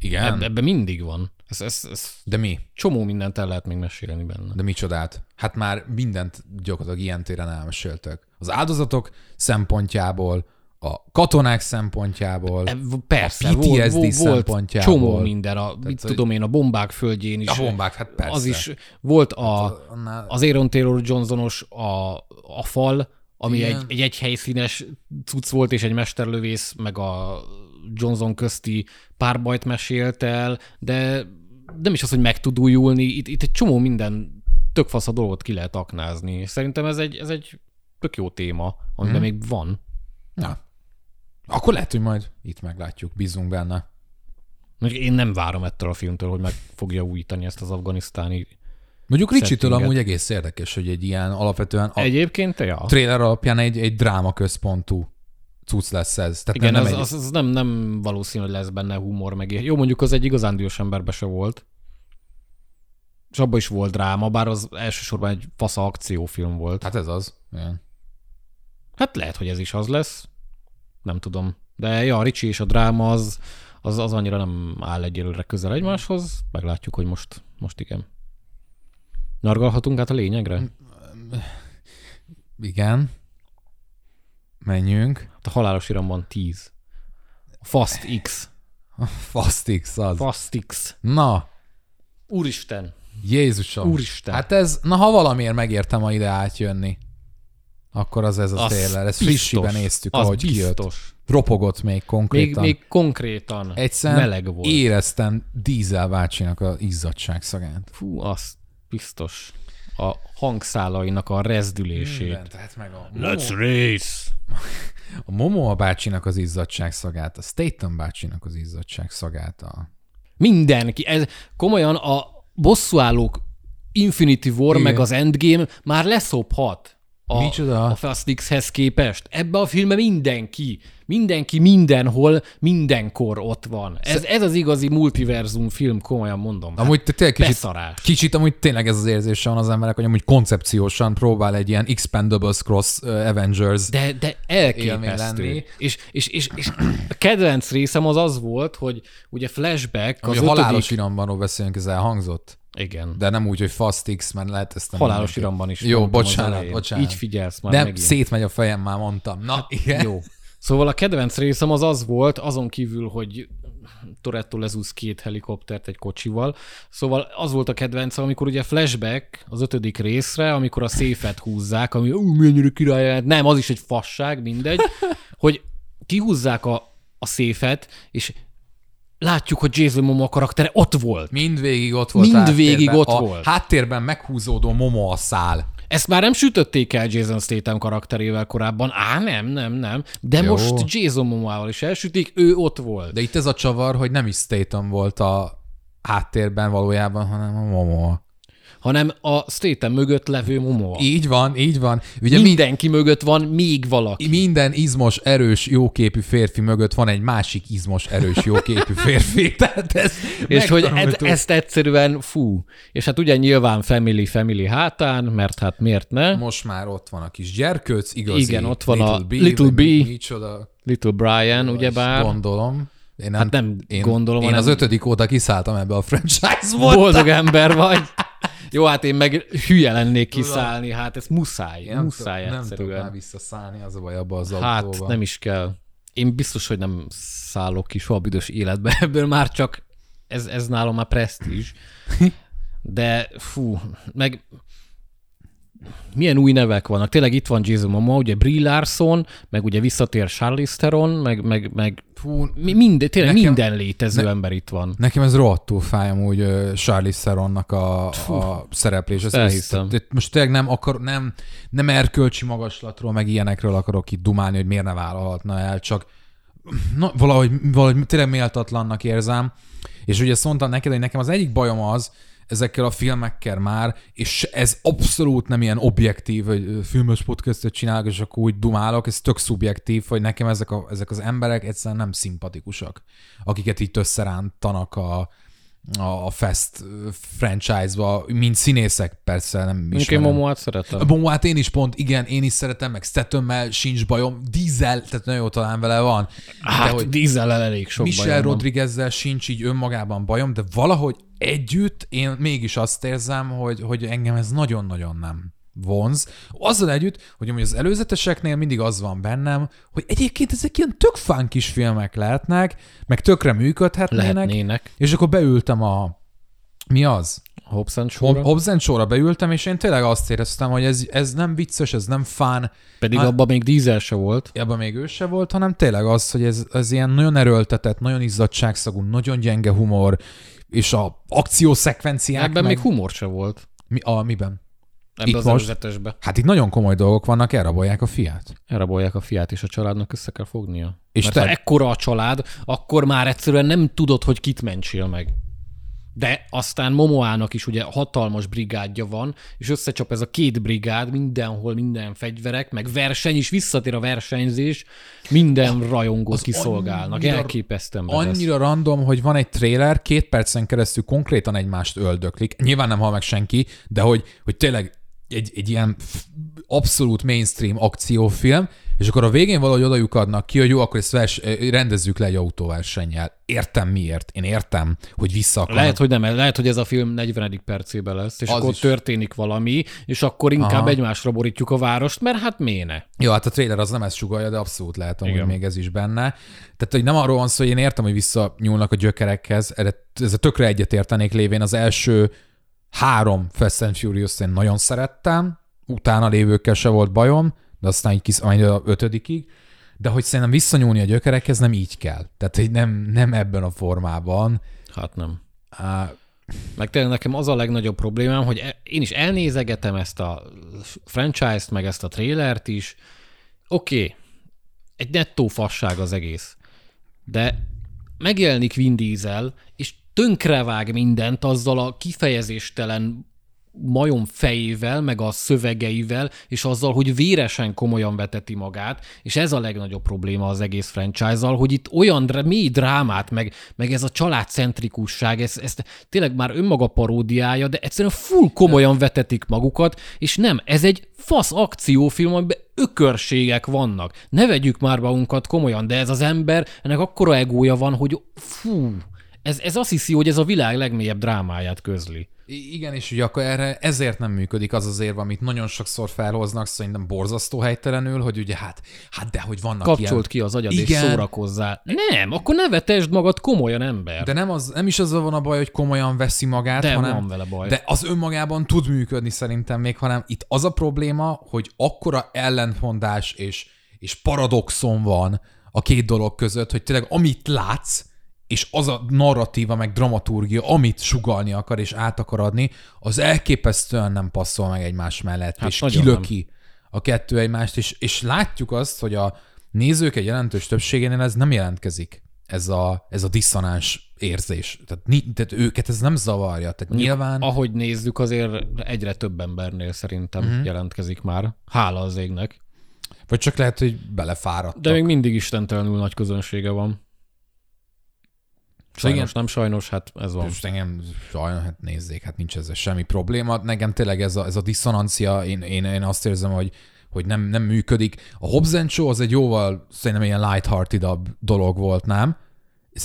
Igen? Eb- ebben mindig van. Ez, ez, ez De mi? Csomó mindent el lehet még mesélni benne. De micsodát? Hát már mindent gyakorlatilag ilyen téren elmeséltek. Az áldozatok szempontjából, a katonák szempontjából, e, persze, a PTSD volt, volt, szempontjából. Csomó minden, a, Tehát, mit tudom én, a bombák földjén is. A bombák, hát persze. Az is volt a, hát annál... az Aaron Taylor Johnsonos a, a fal, ami egy, egy egyhelyszínes cucc volt, és egy mesterlövész, meg a Johnson közti párbajt mesélt el, de nem is az, hogy meg tud újulni, itt, itt egy csomó minden tök fasz a dolgot ki lehet aknázni. Szerintem ez egy, ez egy tök jó téma, amiben hmm. még van. Na. Akkor lehet, hogy majd itt meglátjuk, bízunk benne. Én nem várom ettől a filmtől, hogy meg fogja újítani ezt az afganisztáni Mondjuk Ricsi-től amúgy egész érdekes, hogy egy ilyen alapvetően a Egyébként, ja. trailer alapján egy, egy dráma központú cucc lesz ez. Tehát Igen, nem, az, egy... az, az, nem, nem valószínű, hogy lesz benne humor meg Jó, mondjuk az egy igazán dühös emberbe se volt. És abban is volt dráma, bár az elsősorban egy fasza akciófilm volt. Hát ez az. Igen. Hát lehet, hogy ez is az lesz. Nem tudom. De ja, a Ricsi és a dráma az, az, az annyira nem áll egyelőre közel egymáshoz. Meglátjuk, hogy most, most igen. Nargalhatunk át a lényegre? Igen. Menjünk. A halálos iramban 10. A Fast X. A Fast X az. Fast X. Na. Úristen. Jézusom. Úristen. Hát ez, na ha valamiért megértem ma ide átjönni, akkor az ez a Az trailer. Ezt frissiben néztük, az ahogy kijött. biztos. Ropogott még Még, konkrétan. még konkrétan Egyszerűen meleg volt. éreztem Dízel bácsinak a izzadság szagát. Fú, az biztos. A hangszálainak a rezdülését. Minden, tehát meg a Let's race! a Momo bácsinak az izzadság szagát, a Statham bácsinak az izzadság szagát. A... Mindenki. Ez, komolyan a bosszúállók Infinity War Igen. meg az Endgame már leszophat a, Micsoda? a Fast X-hez képest. Ebbe a filmbe mindenki, mindenki mindenhol, mindenkor ott van. Ez, ez az igazi multiverzum film, komolyan mondom. Hát Amúgy tényleg kicsit, beszarás. kicsit amúgy tényleg ez az érzése van az emberek, hogy amúgy koncepciósan próbál egy ilyen Expendables Cross Avengers De, de elképesztő. lenni. És, és, és, és a kedvenc részem az az volt, hogy ugye flashback Ami az a halálos ötödik... irambanról beszélünk, ez elhangzott. Igen. De nem úgy, hogy Fast X, mert lehet ezt nem Halálos mindenki. iramban is Jó, bocsánat, bocsánat. Így figyelsz már Nem, megint. szétmegy a fejem, már mondtam. Na, igen. Jó. Szóval a kedvenc részem az az volt, azon kívül, hogy Toretto lezúz két helikoptert egy kocsival. Szóval az volt a kedvenc, amikor ugye flashback az ötödik részre, amikor a széfet húzzák, ami ú, mennyire király, nem, az is egy fasság, mindegy, hogy kihúzzák a, a széfet, és látjuk, hogy Jason Momoa karaktere ott volt. Mindvégig ott volt. Mindvégig ott a volt. Háttérben meghúzódó Momo a szál. Ezt már nem sütötték el Jason Statham karakterével korábban. Á, nem, nem, nem. De Jó. most Jason Momoával is elsütik, ő ott volt. De itt ez a csavar, hogy nem is Statham volt a háttérben valójában, hanem a Momo. Hanem a Statham mögött levő Momoa. Így van, így van. Ugye mind, Mindenki mögött van még valaki. minden izmos, erős, jóképű férfi mögött van egy másik izmos, erős, jóképű férfi. Tehát ez És hogy megtanultuk. ezt egyszerűen fú. És hát ugye nyilván family, family hátán, mert hát miért ne? Most már ott van a kis gyerkőc, igazi. Igen, ott van a B, Little B. Micsoda. Little Brian, ugyebár. Gondolom. Én nem, Hát nem én, gondolom, Én az ötödik óta kiszálltam ebbe a franchise-ból. Boldog ember vagy. Jó, hát én meg hülye lennék kiszállni, hát ez muszáj, nem muszáj tudok- Nem tudok már visszaszállni, az a baj abba az Hát autóba. nem is kell. Én biztos, hogy nem szállok ki soha büdös életbe, ebből már csak ez, ez nálam már presztízs. De fú, meg milyen új nevek vannak. Tényleg itt van Jason Momoa, ugye Brie Larson, meg ugye visszatér Charlize Theron, meg, meg, meg mi- minden, tényleg Nekem- minden létező ne- ember itt van. Nekem ez rohadtul fáj amúgy uh, Charlize Theronnak a, a szereplés. Ez, elhiszem. ez, itt most tényleg nem, akar, nem, nem erkölcsi magaslatról, meg ilyenekről akarok itt dumálni, hogy miért ne vállalhatna el, csak na, valahogy, valahogy tényleg méltatlannak érzem. És ugye mondtam neked, hogy nekem az egyik bajom az, ezekkel a filmekkel már, és ez abszolút nem ilyen objektív, hogy filmes podcastot csinálok, és akkor úgy dumálok, ez tök szubjektív, hogy nekem ezek, a, ezek az emberek egyszerűen nem szimpatikusak, akiket itt összerántanak a, a, a Fest franchise-ba, mint színészek persze nem Mondjuk én. Momoát szeretem. Momoát én is pont, igen, én is szeretem, meg Statham-mel sincs bajom, Diesel, tehát nagyon jó talán vele van. Hát, de hogy dízzel elég sok Michel. Rodriguezzel sincs így önmagában bajom, de valahogy együtt én mégis azt érzem, hogy, hogy engem ez nagyon-nagyon nem vonz. Azzal együtt, hogy az előzeteseknél mindig az van bennem, hogy egyébként ezek ilyen tök fán kis filmek lehetnek, meg tökre működhetnének, Lehetnének. és akkor beültem a... Mi az? Hobbs and. Hobbs Shaw-ra beültem, és én tényleg azt éreztem, hogy ez, ez nem vicces, ez nem fán, Pedig Hát- abban még dízel se volt. ebben még ő se volt, hanem tényleg az, hogy ez, ez ilyen nagyon erőltetett, nagyon izzadságszagú, nagyon gyenge humor, és a akciószekvenciák Ebben meg... még humor se volt. Mi, a, miben? Ebben Itt az most? előzetesbe. Hát itt nagyon komoly dolgok vannak, elrabolják a fiát. Elrabolják a fiát, és a családnak össze kell fognia. És Mert te- ha ekkora a család, akkor már egyszerűen nem tudod, hogy kit mentsél meg. De aztán Momoának is ugye hatalmas brigádja van, és összecsap ez a két brigád, mindenhol minden fegyverek, meg verseny is, visszatér a versenyzés, minden rajongót az kiszolgálnak. annyira- Elképesztően bedesz. Annyira random, hogy van egy trailer, két percen keresztül konkrétan egymást öldöklik. Nyilván nem hal meg senki, de hogy, hogy tényleg egy, egy ilyen abszolút mainstream akciófilm, és akkor a végén valahogy odajuk adnak ki, hogy jó, akkor ezt vers, rendezzük le egy autóversennyel. Értem miért. Én értem, hogy vissza akarnak. Lehet, hogy nem, lehet, hogy ez a film 40. percében lesz, és Az akkor is. történik valami, és akkor inkább Aha. egymásra borítjuk a várost, mert hát méne. Jó, hát a trailer az nem ezt sugalja, de abszolút lehet, hogy még ez is benne. Tehát, hogy nem arról van szó, hogy én értem, hogy visszanyúlnak a gyökerekhez, erre, ezzel tökre egyetértenék lévén az első három Fast and furious én nagyon szerettem, utána lévőkkel se volt bajom, de aztán így kisz, majd a ötödikig, de hogy szerintem visszanyúlni a gyökerekhez nem így kell. Tehát, hogy nem, nem ebben a formában. Hát nem. Á, Meg tényleg nekem az a legnagyobb problémám, hogy e- én is elnézegetem ezt a franchise-t, meg ezt a trailert is. Oké, okay, egy nettó fasság az egész. De megjelenik Vin Diesel, és tönkrevág mindent azzal a kifejezéstelen majom fejével, meg a szövegeivel, és azzal, hogy véresen komolyan veteti magát, és ez a legnagyobb probléma az egész franchise-zal, hogy itt olyan dr- mély drámát, meg, meg ez a családcentrikusság, ez, ez tényleg már önmaga paródiája, de egyszerűen full komolyan vetetik magukat, és nem, ez egy fasz akciófilm, amiben ökörségek vannak. Ne vegyük már magunkat komolyan, de ez az ember, ennek akkora egója van, hogy fú, ez, ez azt hiszi, hogy ez a világ legmélyebb drámáját közli. Igen, és ugye akkor erre ezért nem működik az az érv, amit nagyon sokszor felhoznak, szerintem borzasztó helytelenül, hogy ugye hát, hát de hogy vannak Kapcsolt ilyen... ki az agyad Igen. és szórakozzál. Nem, akkor ne vetesd magad komolyan ember. De nem, az, nem is azzal van a baj, hogy komolyan veszi magát, De hanem, van vele baj. De az önmagában tud működni szerintem még, hanem itt az a probléma, hogy akkora ellentmondás és, és paradoxon van a két dolog között, hogy tényleg amit látsz, és az a narratíva, meg dramaturgia, amit sugalni akar és át akar adni, az elképesztően nem passzol meg egymás mellett, Hát és kilöki a kettő egymást, és, és látjuk azt, hogy a nézők egy jelentős többségénél ez nem jelentkezik, ez a, ez a diszonáns érzés. Tehát, ni- tehát őket ez nem zavarja. Tehát nyilván... Ahogy nézzük, azért egyre több embernél szerintem uh-huh. jelentkezik már. Hála az égnek. Vagy csak lehet, hogy belefáradtak. De még mindig istentelenül nagy közönsége van. Sajnos, nem sajnos, hát ez van. Most engem sajnos, hát nézzék, hát nincs ezzel semmi probléma. Nekem tényleg ez a, ez a diszonancia, én, én, én azt érzem, hogy, hogy nem, nem működik. A Hobbs and Show az egy jóval szerintem ilyen lightheartedabb dolog volt, nem?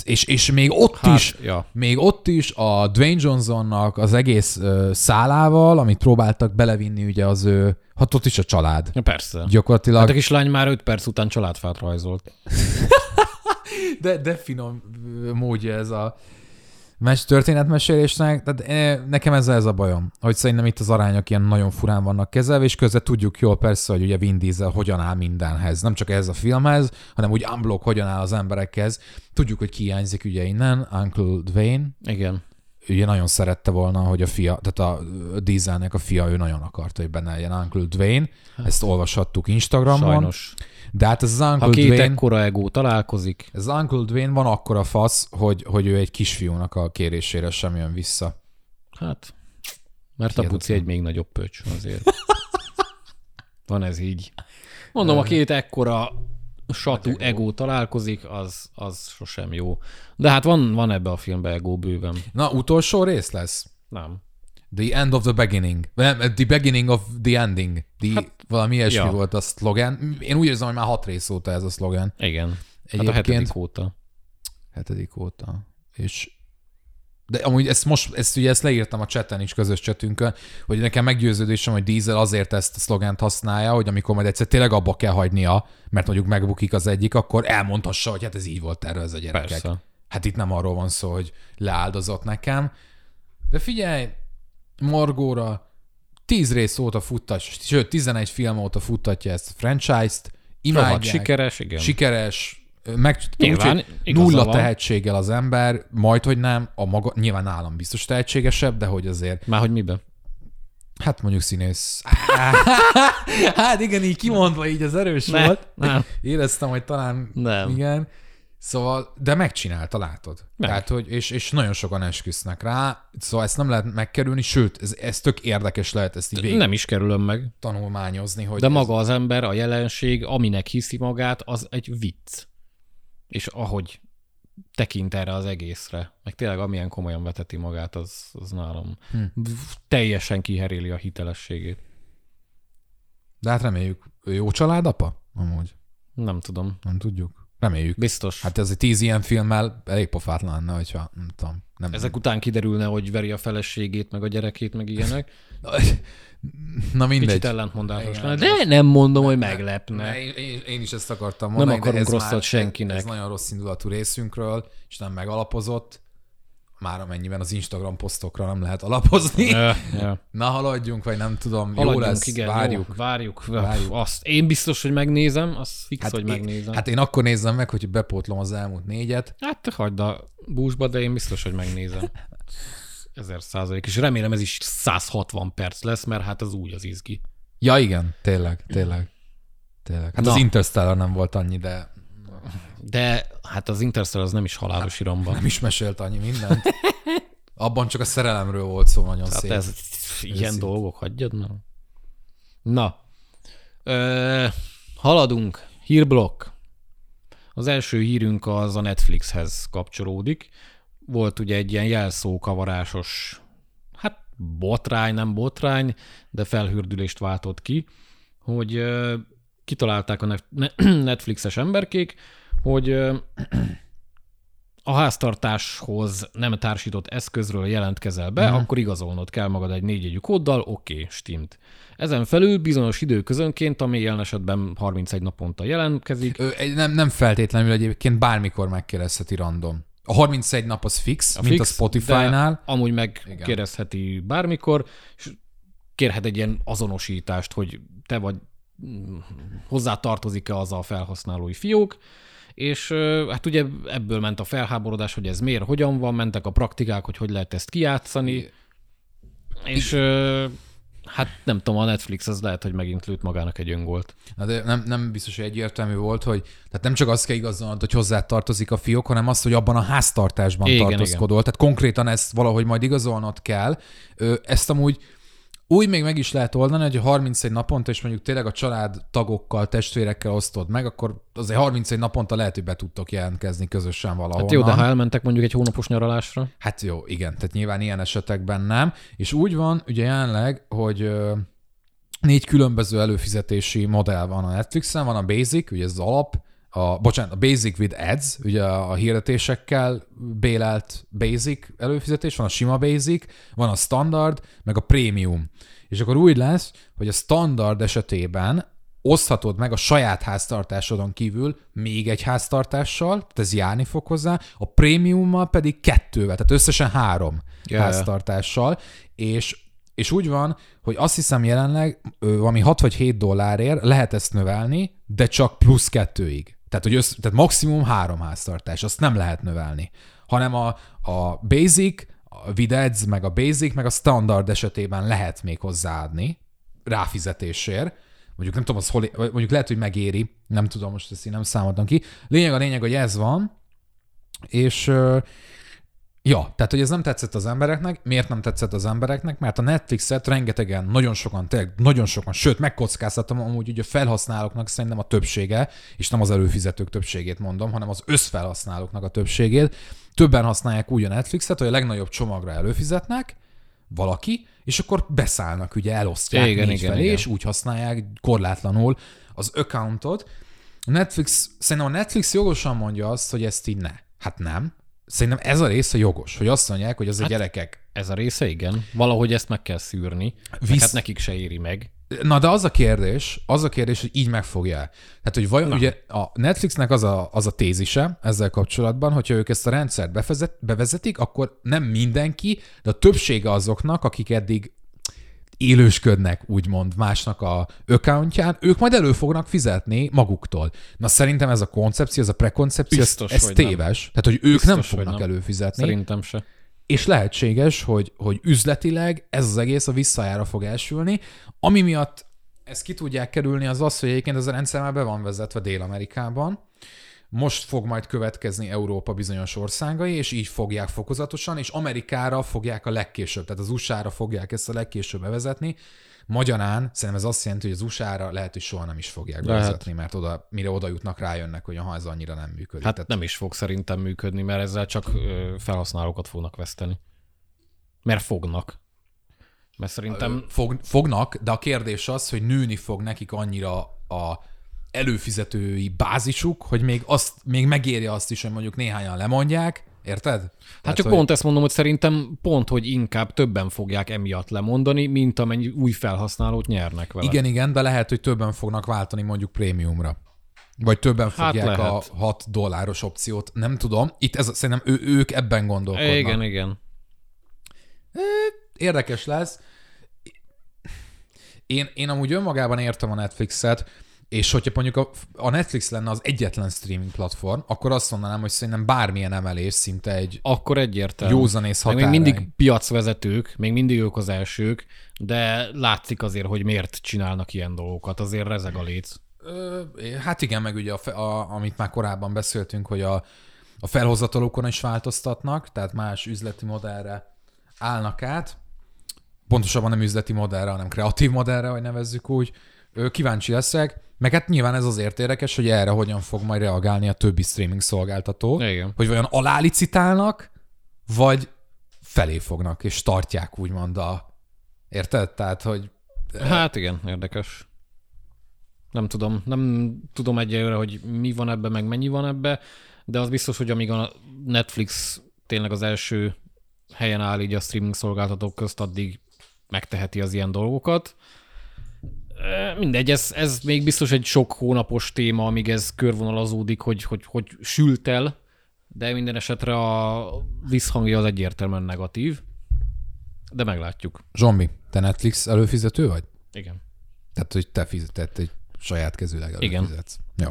És, és még ott Hát, is, ja. még ott is a Dwayne Johnsonnak az egész ö, szálával, amit próbáltak belevinni ugye az ő, hát ott is a család. Ja, persze. Gyakorlatilag. Hát a kislány már 5 perc után családfát rajzolt. De, de finom módja ez a mes történetmesélésnek. Tehát eh, nekem ez ez a bajom, hogy szerintem itt az arányok ilyen nagyon furán vannak kezelve, és közben tudjuk jól persze, hogy ugye Vin Diesel hogyan áll mindenhez. Nem csak ez a filmhez, hanem úgy unblock hogyan áll az emberekhez. Tudjuk, hogy ki hiányzik ugye innen, Uncle Dwayne. Igen. Ugye nagyon szerette volna, hogy a fia, tehát a Dieselnek a fia, ő nagyon akarta, hogy benne legyen Uncle Dwayne. Ezt olvashattuk Instagramon. Sajnos. De hát ez az Uncle Ha két Dwayne... ekkora egó találkozik, Ez az Uncle Dwayne van akkora fasz, hogy, hogy ő egy kisfiúnak a kérésére sem jön vissza. hát, mert a Hihetetlen. puci egy még nagyobb pöcs azért. Van ez így. Mondom, a két ekkora satú egó találkozik, az, az sosem jó. De hát van, van ebbe a filmbe egó bőven. Na, utolsó rész lesz. Nem. The end of the beginning. Nem, The beginning of the ending. The, hát, valami ilyesmi ja. volt a szlogen. Én úgy érzem, hogy már hat rész óta ez a szlogen. Igen. Hát a Egyébként- hetedik óta. Hetedik óta. És de amúgy ezt most, ezt ugye ezt leírtam a chaten is, közös chatünkön, hogy nekem meggyőződésem, hogy Diesel azért ezt a szlogent használja, hogy amikor majd egyszer tényleg abba kell hagynia, mert mondjuk megbukik az egyik, akkor elmondhassa, hogy hát ez így volt erről ez a gyerekek. Persze. Hát itt nem arról van szó, hogy leáldozott nekem. De figyelj, Margóra 10 rész óta futtatja, sőt 11 film óta futtatja ezt a franchise-t, Rohadt imádják, sikeres, igen. sikeres, meg Nyilván, úgy, nulla van. tehetséggel az ember, majd hogy nem, a maga, nyilván nálam biztos tehetségesebb, de hogy azért, Már hogy miben? hát mondjuk színész. hát igen, így kimondva így az erős Ne, volt. nem. Éreztem, hogy talán Nem. igen. Szóval, de megcsinálta, látod. Meg. Tehát, hogy, és, és nagyon sokan esküsznek rá, szóval ezt nem lehet megkerülni, sőt, ez, ez tök érdekes lehet ezt így végig Nem is kerülöm meg. tanulmányozni, hogy De ez, maga az ember, a jelenség, aminek hiszi magát, az egy vicc. És ahogy tekint erre az egészre, meg tényleg amilyen komolyan veteti magát, az, az nálam Hm. teljesen kiheréli a hitelességét. De hát reméljük, ő jó családapa? Amúgy, Nem tudom. nem tudjuk. Reméljük. Biztos. Hát ez egy tíz ilyen filmmel elég pofátlan lenne, hogyha nem tudom. Nem, ezek után kiderülne, hogy veri a feleségét, meg a gyerekét, meg ilyenek. Na mindegy. Kicsit ellentmondásos Igen, lenne. de De nem mondom, hogy meglepne. Ne, én, én, én is ezt akartam Nem mondani. de akarunk ez rosszat már, senkinek. Ez nagyon rossz indulatú részünkről, és nem megalapozott. Már amennyiben az Instagram posztokra nem lehet alapozni. Ja, ja. Na, haladjunk, vagy nem tudom, jó Haladjunk, lesz, igen, várjuk. Jó, várjuk, Várjuk. Azt én biztos, hogy megnézem, az fix, hát hogy én, megnézem. hát én akkor nézem meg, hogy bepótlom az elmúlt négyet. Hát te hagyd a búzsba, de én biztos, hogy megnézem. Ezer százalék. És remélem ez is 160 perc lesz, mert hát az úgy az izgi. Ja, igen, tényleg, tényleg. Tényleg. Hát Na. az Interstellar nem volt annyi, de De hát az Interstellar az nem is halálos iramban. nem is mesélt annyi mindent. Abban csak a szerelemről volt szó nagyon Tehát szép. ez ilyen Őszinte. dolgok, hagyjad már. Na, ö, haladunk. Hírblokk. Az első hírünk az a Netflixhez kapcsolódik. Volt ugye egy ilyen jelszókavarásos, hát botrány, nem botrány, de felhürdülést váltott ki, hogy ö, kitalálták a Netflixes emberkék, hogy a háztartáshoz nem társított eszközről jelentkezel be, Mhm. akkor igazolnod kell magad egy négyjegyű kóddal, oké, okay, stimmt. Ezen felül bizonyos időközönként, ami jelen esetben 31 naponta jelentkezik, Ö, nem, nem feltétlenül egyébként bármikor megkérdezheti random. A 31 nap az fix, a mint fix, a Spotify-nál. amúgy megkérdezheti bármikor, és kérhet egy ilyen azonosítást, hogy te vagy mm, hozzá tartozik-e az a felhasználói fiók, és hát ugye ebből ment a felháborodás, hogy ez miért, hogyan van, mentek a praktikák, hogy hogy lehet ezt kijátszani, és hát nem tudom, a Netflix az lehet, hogy megint lőtt magának egy öngolt. Na de nem, nem biztos, hogy egyértelmű volt, hogy tehát nem csak azt kell igazolnod, hogy hozzá tartozik a fiók, hanem azt, hogy abban a háztartásban Igen, tartózkodol. Tehát konkrétan ezt valahogy majd igazolnod kell. Ezt amúgy úgy még meg is lehet oldani, hogy 31 naponta, és mondjuk tényleg a család tagokkal, testvérekkel osztod meg, akkor azért 31 naponta lehet, hogy be tudtok jelentkezni közösen valahol. Hát jó, de ha elmentek mondjuk egy hónapos nyaralásra, Hát jó, igen, tehát nyilván ilyen esetekben nem. És úgy van, ugye jelenleg, hogy négy különböző előfizetési modell van a Netflixen, van a Basic, ugye ez az alap, a, bocsánat, a Basic with Ads, ugye a hirdetésekkel bélelt Basic előfizetés, van a sima Basic, van a Standard, meg a Premium. És akkor úgy lesz, hogy a Standard esetében oszthatod meg a saját háztartásodon kívül még egy háztartással, tehát ez járni fog hozzá, a prémiummal pedig kettővel, tehát összesen három ja. háztartással, és és úgy van, hogy azt hiszem jelenleg valami 6 vagy 7 dollárért lehet ezt növelni, de csak plusz kettőig. Tehát, hogy össz, tehát maximum három háztartás, azt nem lehet növelni. Hanem a, a basic, a Vidads, meg a basic, meg a standard esetében lehet még hozzáadni ráfizetésért. Mondjuk nem tudom, az hol, mondjuk lehet, hogy megéri, nem tudom, most ezt én nem számoltam ki. Lényeg a lényeg, hogy ez van, és Ja, tehát hogy ez nem tetszett az embereknek. Miért nem tetszett az embereknek? Mert a Netflixet rengetegen, nagyon sokan, tényleg nagyon sokan, sőt, megkockáztatom amúgy ugye a felhasználóknak szerintem a többsége, és nem az előfizetők többségét mondom, hanem az összfelhasználóknak a többségét. Többen használják úgy a Netflixet, hogy a legnagyobb csomagra előfizetnek, valaki, és akkor beszállnak, ugye elosztják Igen, négy igen, felé, igen. és úgy használják korlátlanul az accountot. A Netflix, szerintem a Netflix jogosan mondja azt, hogy ezt így ne. Hát nem. Szerintem ez a része jogos, hogy azt mondják, hogy az Hát- a gyerekek. ez a része igen, valahogy ezt meg kell szűrni, Visz... Hát nekik se éri meg. Na de az a kérdés, az a kérdés, hogy így megfogja. Tehát, hogy vajon Na. ugye a Netflixnek az a, az a tézise ezzel kapcsolatban, hogyha ők ezt a rendszert befezet, bevezetik, akkor nem mindenki, de a többsége azoknak, akik eddig élősködnek, úgymond másnak a accountján, ők majd elő fognak fizetni maguktól. Na szerintem ez a koncepció, ez a prekoncepció, ez, Biztos, ez nem. téves. Tehát, hogy ők Biztos, nem fognak nem. előfizetni. Szerintem se. és lehetséges, hogy, hogy üzletileg ez az egész a visszajára fog elsülni, ami miatt ezt ki tudják kerülni, az az, hogy egyébként ez a rendszer már be van vezetve Dél-Amerikában, most fog majd következni Európa bizonyos országai, és így fogják fokozatosan, és Amerikára fogják a legkésőbb, tehát az USA-ra fogják ezt a legkésőbb bevezetni. Magyarán szerintem ez azt jelenti, hogy az USA-ra lehet, hogy soha nem is fogják Lehet. bevezetni, mert oda, mire oda jutnak, rájönnek, hogy ha ez annyira nem működik. Hát Tehát nem is fog szerintem működni, mert ezzel csak felhasználókat fognak veszteni. Mert fognak. Mert szerintem Fog, fognak, de a kérdés az, hogy nőni fog nekik annyira a előfizetői bázisuk, hogy még, azt, még megéri azt is, hogy mondjuk néhányan lemondják, érted? Hát Tehát, csak hogy- pont ezt mondom, hogy szerintem pont, hogy inkább többen fogják emiatt lemondani, mint amennyi új felhasználót nyernek vele. Igen, igen, de lehet, hogy többen fognak váltani mondjuk prémiumra. Vagy többen Hát fogják a lehet. 6 dolláros opciót, nem tudom. Itt ez, szerintem ő, ők ebben gondolkodnak. Igen, igen. Érdekes lesz. Én, én amúgy önmagában értem a Netflixet, és hogyha mondjuk a, a Netflix lenne az egyetlen streaming platform, akkor azt mondanám, hogy szerintem bármilyen emelés szinte egy Akkor egyértelmű. józanész Meg még határa. mindig piacvezetők, még mindig ők az elsők, de látszik azért, hogy miért csinálnak ilyen dolgokat. Azért rezeg a léc. Hát igen, meg ugye, a, a, amit már korábban beszéltünk, hogy a, a felhozatalokon is változtatnak, tehát más üzleti modellre állnak át. Pontosabban nem üzleti modellre, hanem kreatív modellre, hogy nevezzük úgy. Kíváncsi leszek. Meg hát nyilván ez azért érdekes, hogy erre hogyan fog majd reagálni a többi streaming szolgáltató. Igen. Hogy vajon alálicitálnak, vagy felé fognak, és tartják úgymond a... Érted? Tehát, hogy Hát igen, érdekes. Nem tudom, nem tudom egyelőre, hogy mi van ebbe, meg mennyi van ebbe, de az biztos, hogy amíg a Netflix tényleg az első helyen áll így a streaming szolgáltatók közt, addig megteheti az ilyen dolgokat. Mindegy, ez, ez még biztos egy sok hónapos téma, amíg ez körvonalazódik, hogy, hogy, hogy sült el, de minden esetre a visszhangja az egyértelműen negatív, de meglátjuk. Zsombi, te Netflix előfizető vagy? Igen. Tehát, hogy te fizetett egy saját kezűleg Igen. előfizetsz. Jó.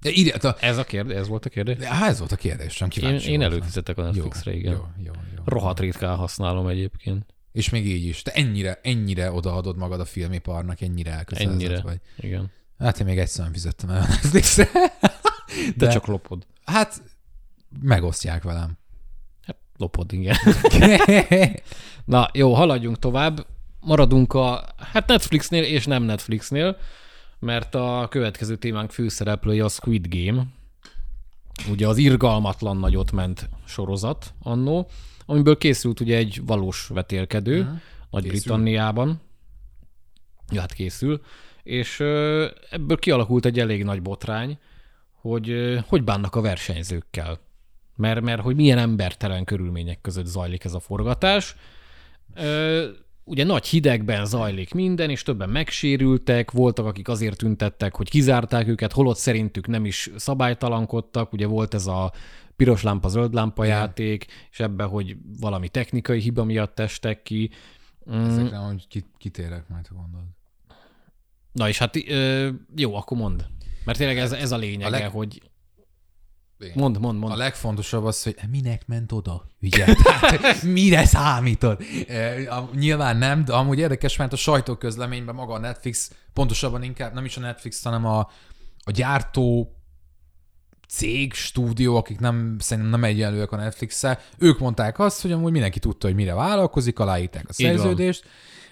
De írja, a, Ez a kérdés, ez volt a kérdés? hát ez volt a kérdés, sem Én, kíváncsi én voltam. előfizetek a Jó, Netflixre, igen. jó, jó, jó. Rohadt ritkán használom egyébként. És még így is. Te ennyire, ennyire odaadod magad a filmiparnak, ennyire elkötelezett Ennyire. vagy. Igen. Hát én még egyszer nem fizettem el a Netflixre. De De csak lopod. hát megosztják velem. Hát lopod, igen. Na, jó, haladjunk tovább. Maradunk a hát Netflixnél és nem Netflixnél, mert a következő témánk főszereplője a Squid Game. Ugye az irgalmatlan nagyot ment sorozat annó, amiből készült ugye egy valós vetélkedő uh-huh. Nagy-Britanniában. Ja, hát készül. És ebből kialakult egy elég nagy botrány, hogy hogy bánnak a versenyzőkkel. Mert, mert hogy milyen embertelen körülmények között zajlik ez a forgatás. Ugye nagy hidegben zajlik minden, és többen megsérültek, voltak, akik azért tüntettek, hogy kizárták őket, holott szerintük nem is szabálytalankodtak, ugye volt ez a piros lámpa, zöld lámpa játék, és ebben, hogy valami technikai hiba miatt estek ki. Mm, Ezekre, hogy ki, kitérek majd, ha gondolod. Na és hát ö, jó, akkor mondd. Mert tényleg ez, ez a lényege, A leg- hogy... Igen. Mond, mond, mond. A legfontosabb az, hogy minek ment oda? Ugye? Tehát, mire számítod? E, nyilván nem, de amúgy érdekes, mert a sajtóközleményben maga a Netflix, pontosabban inkább nem is a Netflix, hanem a, a gyártó cég, stúdió, akik nem, szerintem nem egyenlőek a netflix ők mondták azt, hogy amúgy mindenki tudta, hogy mire vállalkozik, aláírták a szerződést.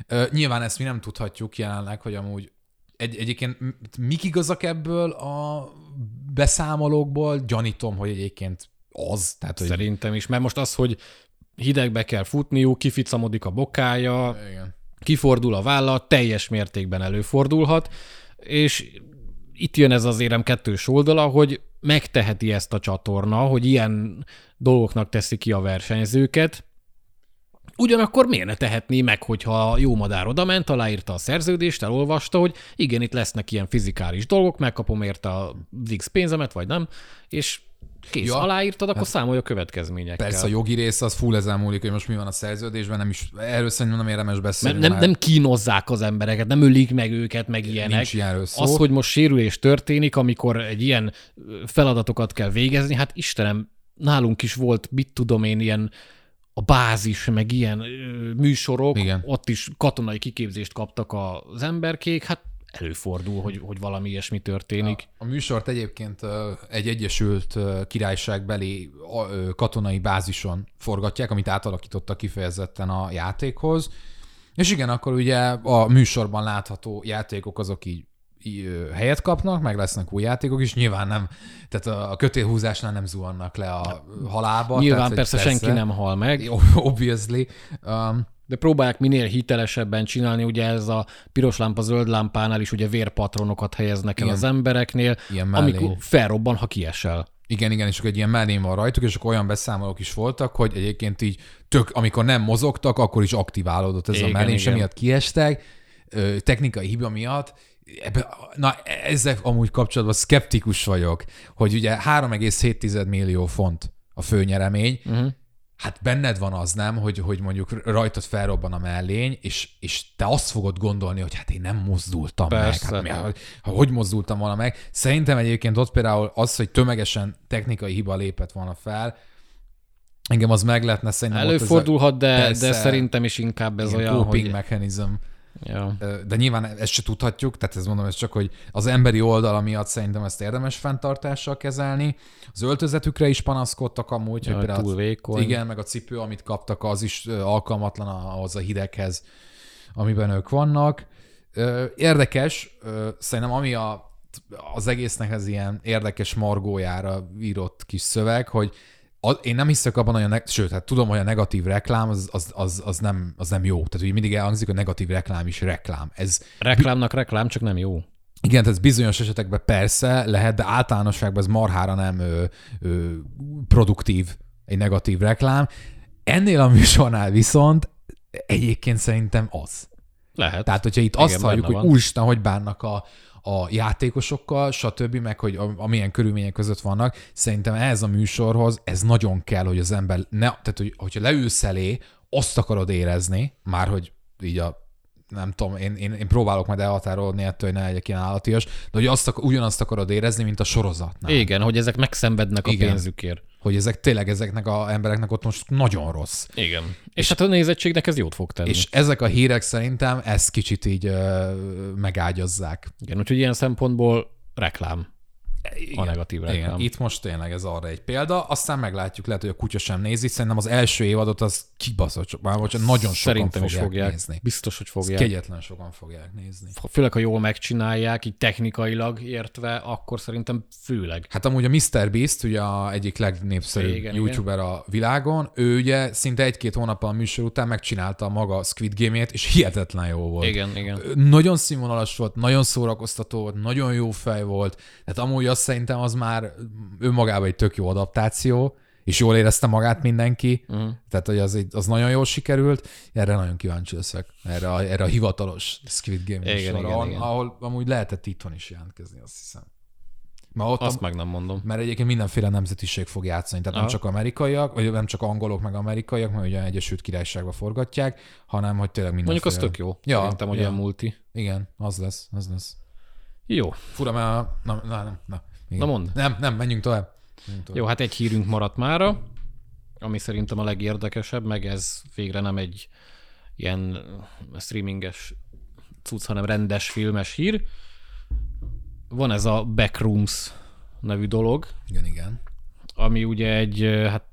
Ö, Nyilván ezt mi nem tudhatjuk jelenleg, hogy amúgy egy, egyébként mik igazak ebből a beszámolókból? Gyanítom, hogy egyébként az. Tehát, hogy... Szerintem is, mert most az, hogy hidegbe kell futniuk, kificamodik a bokája, Igen. kifordul a válla, teljes mértékben előfordulhat, és itt jön ez az érem kettős oldala, hogy megteheti ezt a csatorna, hogy ilyen dolgoknak teszi ki a versenyzőket, Ugyanakkor miért ne tehetné meg, hogyha jó madár oda ment, aláírta a szerződést, elolvasta, hogy igen, itt lesznek ilyen fizikális dolgok, megkapom érte az X pénzemet, vagy nem, és kész, Ja, aláírtad, akkor számolj a következményekkel. Persze a jogi rész az full ezen múlik, hogy most mi van a szerződésben, nem is, erről szerintem nem érdemes beszélni. Mert nem, nem kínozzák az embereket, nem ölik meg őket, meg ilyenek. Nincs ilyenről szó. Az, hogy most sérülés történik, amikor egy ilyen feladatokat kell végezni, hát Istenem, nálunk is volt, mit tudom én, ilyen a bázis, meg ilyen ö, műsorok, Igen. ott is katonai kiképzést kaptak az emberkék, hát előfordul, hogy, hogy valami ilyesmi történik. A műsort egyébként egy Egyesült a- ö, katonai bázison forgatják, amit átalakítottak kifejezetten a játékhoz. És igen, akkor ugye a műsorban látható játékok azok így, helyet kapnak, meg lesznek új játékok is, nyilván nem, tehát a a kötélhúzásnál nem zuhannak le a halába. Nyilván tehát, hogy persze, senki nem hal meg, Obviously. Um, de próbálják minél hitelesebben csinálni, ugye ez a piros lámpa, zöld lámpánál is ugye vérpatronokat helyeznek el Igen. az embereknél, Ilyen mellé. amikor felrobban, ha kiesel. Igen, igen, és akkor egy ilyen mellén van rajtuk, és akkor olyan beszámolók is voltak, hogy egyébként így tök, amikor nem mozogtak, akkor is aktiválódott ez Igen, a mellén, és igen. emiatt kiestek, technikai hiba miatt, ebbe, na ezzel amúgy kapcsolatban szkeptikus vagyok, hogy ugye 3,7 millió font a főnyeremény, uh-huh. Hát benned van az nem, hogy, hogy mondjuk rajtad felrobban a mellény, és, és te azt fogod gondolni, hogy hát én nem mozdultam Persze. meg. Hát, mi, hogy mozdultam volna meg? Szerintem egyébként ott például az, hogy tömegesen technikai hiba lépett volna fel, engem az meg lehetne szerintem. Előfordulhat, de, Persze. de szerintem is inkább ez olyan, hogy... mechanism. Ja. De nyilván ezt se tudhatjuk, tehát ez mondom, ez csak, hogy az emberi oldala miatt szerintem ezt érdemes fenntartással kezelni. Az öltözetükre is panaszkodtak amúgy, Ja, hogy például túl vékony. igen, meg a cipő, amit kaptak, az is alkalmatlan ahhoz a hideghez, amiben ők vannak. Érdekes, szerintem ami a, az egésznek ez ilyen érdekes margójára írott kis szöveg, hogy én nem hiszek abban, hogy a ne, sőt, hát tudom, hogy a negatív reklám az, az, az, az, nem, az nem jó. Tehát hogy mindig elhangzik, hogy a negatív reklám is reklám. Ez Reklámnak reklám, csak nem jó. igen, tehát bizonyos esetekben persze lehet, de általánosságban ez marhára nem ö, ö, produktív egy negatív reklám. Ennél a műsornál viszont egyébként szerintem az. Lehet. Tehát, hogyha itt Igen, azt halljuk, hogy úristen, hogy bánnak a, a játékosokkal, stb., meg hogy a- amilyen körülmények között vannak, szerintem ehhez a műsorhoz ez nagyon kell, hogy az ember, ne, tehát hogy, hogyha leülsz elé, azt akarod érezni, már hogy így a nem tudom, én, én, én próbálok majd elhatárolni ettől, hogy ne legyek ilyen állatias, de hogy azt, ugyanazt akarod érezni, mint a sorozatnál. Igen, hogy ezek megszenvednek a Igen. pénzükért. Hogy ezek tényleg ezeknek a embereknek ott most nagyon rossz. Igen. És hát a nézettségnek ez jót fog tenni. És ezek a hírek szerintem ezt kicsit így ö, megágyazzák. Igen, úgyhogy ilyen szempontból reklám. A negatív reklám. Igen, itt most tényleg ez arra egy példa, aztán meglátjuk, lehet, hogy a kutya sem nézi, szerintem az első évadot az kibaszott, már bocsánat, nagyon sokan Szerintem is fogják, fogják. nézni. Biztos, hogy fogják. Kegyetlen sokan fogják nézni. Főleg, ha jól megcsinálják, így technikailag értve, akkor szerintem főleg. Hát amúgy a Mr. Beast, ugye a egyik legnépszerűbb Igen, youtuber a világon, ő ugye szinte egy-két hónap a műsor után megcsinálta maga Squid Game-ét, és hihetetlen jó volt. Igen, igen. Nagyon színvonalas volt, nagyon szórakoztató volt, nagyon jó fej volt. Tehát amúgy azt szerintem az már önmagában egy tök jó adaptáció, és jól érezte magát mindenki, uh-huh. tehát hogy az, az nagyon jól sikerült. Erre nagyon kíváncsi leszek, erre a, erre a hivatalos Squid Game Igen, ahol, igen. ahol amúgy lehetett itthon is jelentkezni, azt hiszem. Mert ott Azt a, meg nem mondom. mert egyébként mindenféle nemzetiség fog játszani, tehát nem Aha. csak amerikaiak, vagy nem csak angolok meg amerikaiak, mert ugye Egyesült Királyságba forgatják, hanem hogy tényleg mindenféle. Mondjuk az tök jó. Ja, Szerintem, hogy ja. ilyen multi. Igen, az lesz, az lesz. Jó. Fura, mert. Na, na, nem, na. Igen. Na mondd. Nem, nem, menjünk tovább. Menjünk tovább. Jó, hát egy hírünk maradt mára, ami szerintem a legérdekesebb, meg ez végre nem egy ilyen streaminges cucc, hanem rendes filmes hír. Van ez a Backrooms nevű dolog, Igen, igen. ami ugye egy, hát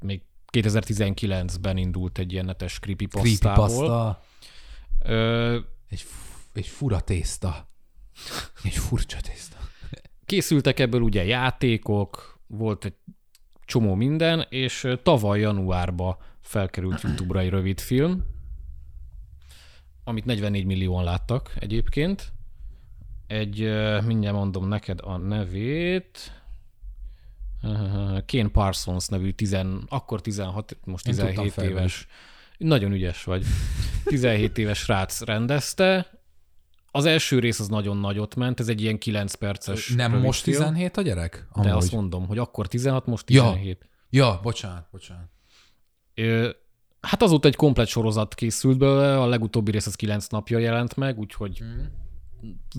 még 2019-ben indult egy ilyen netes creepypastából. Creepypasta. Ö, Egy, f- egy fura tészta. Egy furcsa tészta. Készültek ebből ugye játékok, volt egy csomó minden, és tavaly januárba felkerült YouTube-ra egy rövid film, amit 44 millióan láttak egyébként. Egy, mindjárt mondom neked a nevét, Kane Parsons nevű, tizen, akkor 16, most Nem tudtam 17 fejből éves. Nagyon ügyes vagy. 17 éves srác rendezte. Az első rész az nagyon nagyot ment, ez egy ilyen 9 perces Nem most film. 17 a gyerek? De Amúgy. azt mondom, hogy akkor 16, most Ja. 17. Ja, bocsánat, bocsánat. Ö, hát azóta egy komplet sorozat készült belőle, a legutóbbi rész az 9 napja jelent meg, úgyhogy Mhm.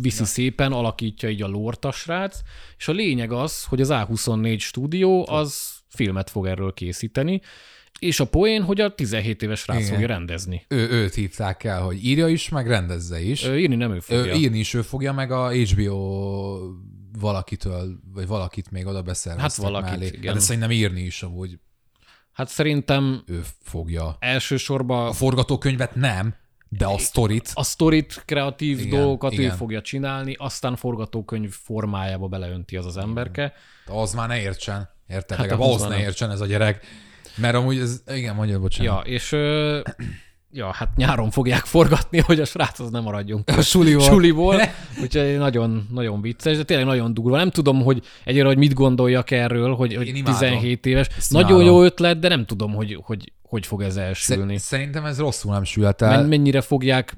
viszi szépen, alakítja így a lort a srác, és a lényeg az, hogy az A24 stúdió az filmet fog erről készíteni, és a poén, hogy a 17 éves Igen. fogja rendezni. Ő, őt hívták el, hogy írja is, meg rendezze is. Ö, írni nem ő fogja. írni is ő fogja, meg a HBO valakitől, vagy valakit még oda beszerveztek Hát valakit, mellé. igen. De szerintem írni is amúgy Hát szerintem ő fogja. elsősorban A forgatókönyvet nem, de a sztorit. a sztorit, kreatív Igen, dolgokat igen. ő fogja csinálni, aztán forgatókönyv formájába beleönti az az emberke. Az már ne értsen. Érted? Hát Hát Legalább ahhoz ne értsen ez a gyerek. Mert amúgy ez, igen, mondja, bocsánat. Ja, és ö, ja, hát nyáron fogják forgatni, hogy a srác az nem maradjon ki A suliból. suliból, úgyhogy nagyon, nagyon vicces, de tényleg nagyon durva. Nem tudom, hogy egyre, hogy mit gondoljak erről, hogy, hogy Én imádom. 17 éves. Ezt nagyon imádom. jó ötlet, de nem tudom, hogy hogy, hogy fog ez elsülni. Szer- Szerintem ez rosszul nem sült el. Men, mennyire fogják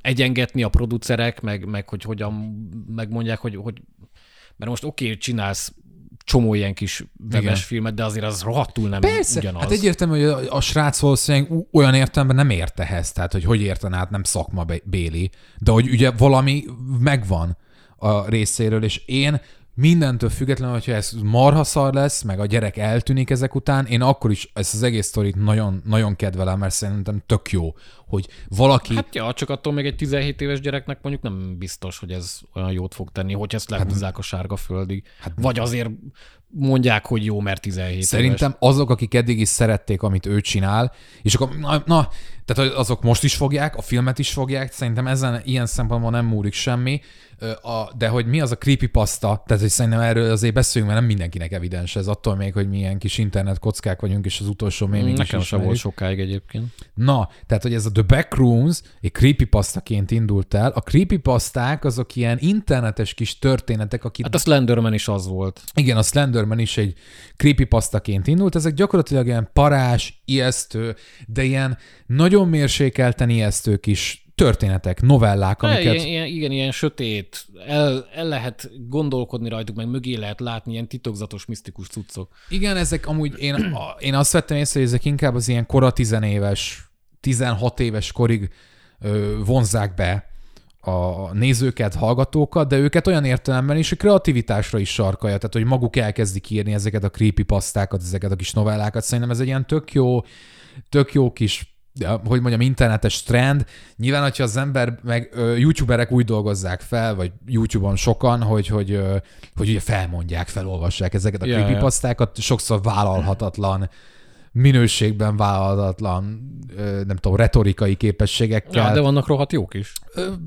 egyengetni a producerek, meg, meg hogy hogyan megmondják, hogy, hogy mert most oké, okay, csinálsz csomó ilyen kis webes Igen. filmet, de azért az rohadtul nem Persze, ugyanaz. hát egyértelmű, hogy a, a srác valószínűleg olyan értelemben nem ért ehhez, tehát hogy hogy érten át, nem szakma béli, de hogy ugye valami megvan a részéről, és én mindentől függetlenül, hogyha ez marha szar lesz, meg a gyerek eltűnik ezek után, én akkor is ezt az egész sztorit nagyon, nagyon kedvelem, mert szerintem tök jó, hogy valaki... Hát ja, csak attól még egy 17 éves gyereknek mondjuk nem biztos, hogy ez olyan jót fog tenni, hogy ezt lehúzzák hát, a sárga földig. Hát, Vagy azért mondják, hogy jó, mert 17 Szerintem éves. azok, akik eddig is szerették, amit ő csinál, és akkor, na, na, tehát azok most is fogják, a filmet is fogják, szerintem ezen ilyen szempontból nem múlik semmi, a, de hogy mi az a creepypasta, tehát hogy szerintem erről azért beszéljünk, mert nem mindenkinek evidens ez, attól még, hogy milyen kis internet kockák vagyunk, és az utolsó mémig Nekem sem volt sokáig egyébként. Na, tehát hogy ez a The Backrooms egy creepypastaként indult el. A creepypasták azok ilyen internetes kis történetek, akik... Hát a Slenderman is az volt. Igen, a Slenderman is egy creepypastaként indult. Ezek gyakorlatilag ilyen parás, ijesztő, de ilyen nagyon mérsékelten ijesztő kis történetek, novellák, amiket... Ilyen, ilyen, igen, ilyen sötét, el, el lehet gondolkodni rajtuk, meg mögé lehet látni ilyen titokzatos, misztikus cuccok. Igen, ezek amúgy, én, én azt vettem észre, hogy ezek inkább az ilyen kora tizenéves, 16 éves korig ö, vonzák be a nézőket, hallgatókat, de őket olyan értelemben is, hogy kreativitásra is sarkalja, tehát hogy maguk elkezdik írni ezeket a creepypastákat, ezeket a kis novellákat. Szerintem ez egy ilyen tök jó, tök jó kis hogy mondjam, internetes trend. Nyilván, hogyha az ember, meg ö, youtuberek úgy dolgozzák fel, vagy YouTube-on sokan, hogy, hogy, ö, hogy ugye felmondják, felolvassák ezeket a yeah, creepypastákat, sokszor vállalhatatlan minőségben vállalhatatlan, nem tudom, retorikai képességekkel. Ja, de vannak rohadt jók is.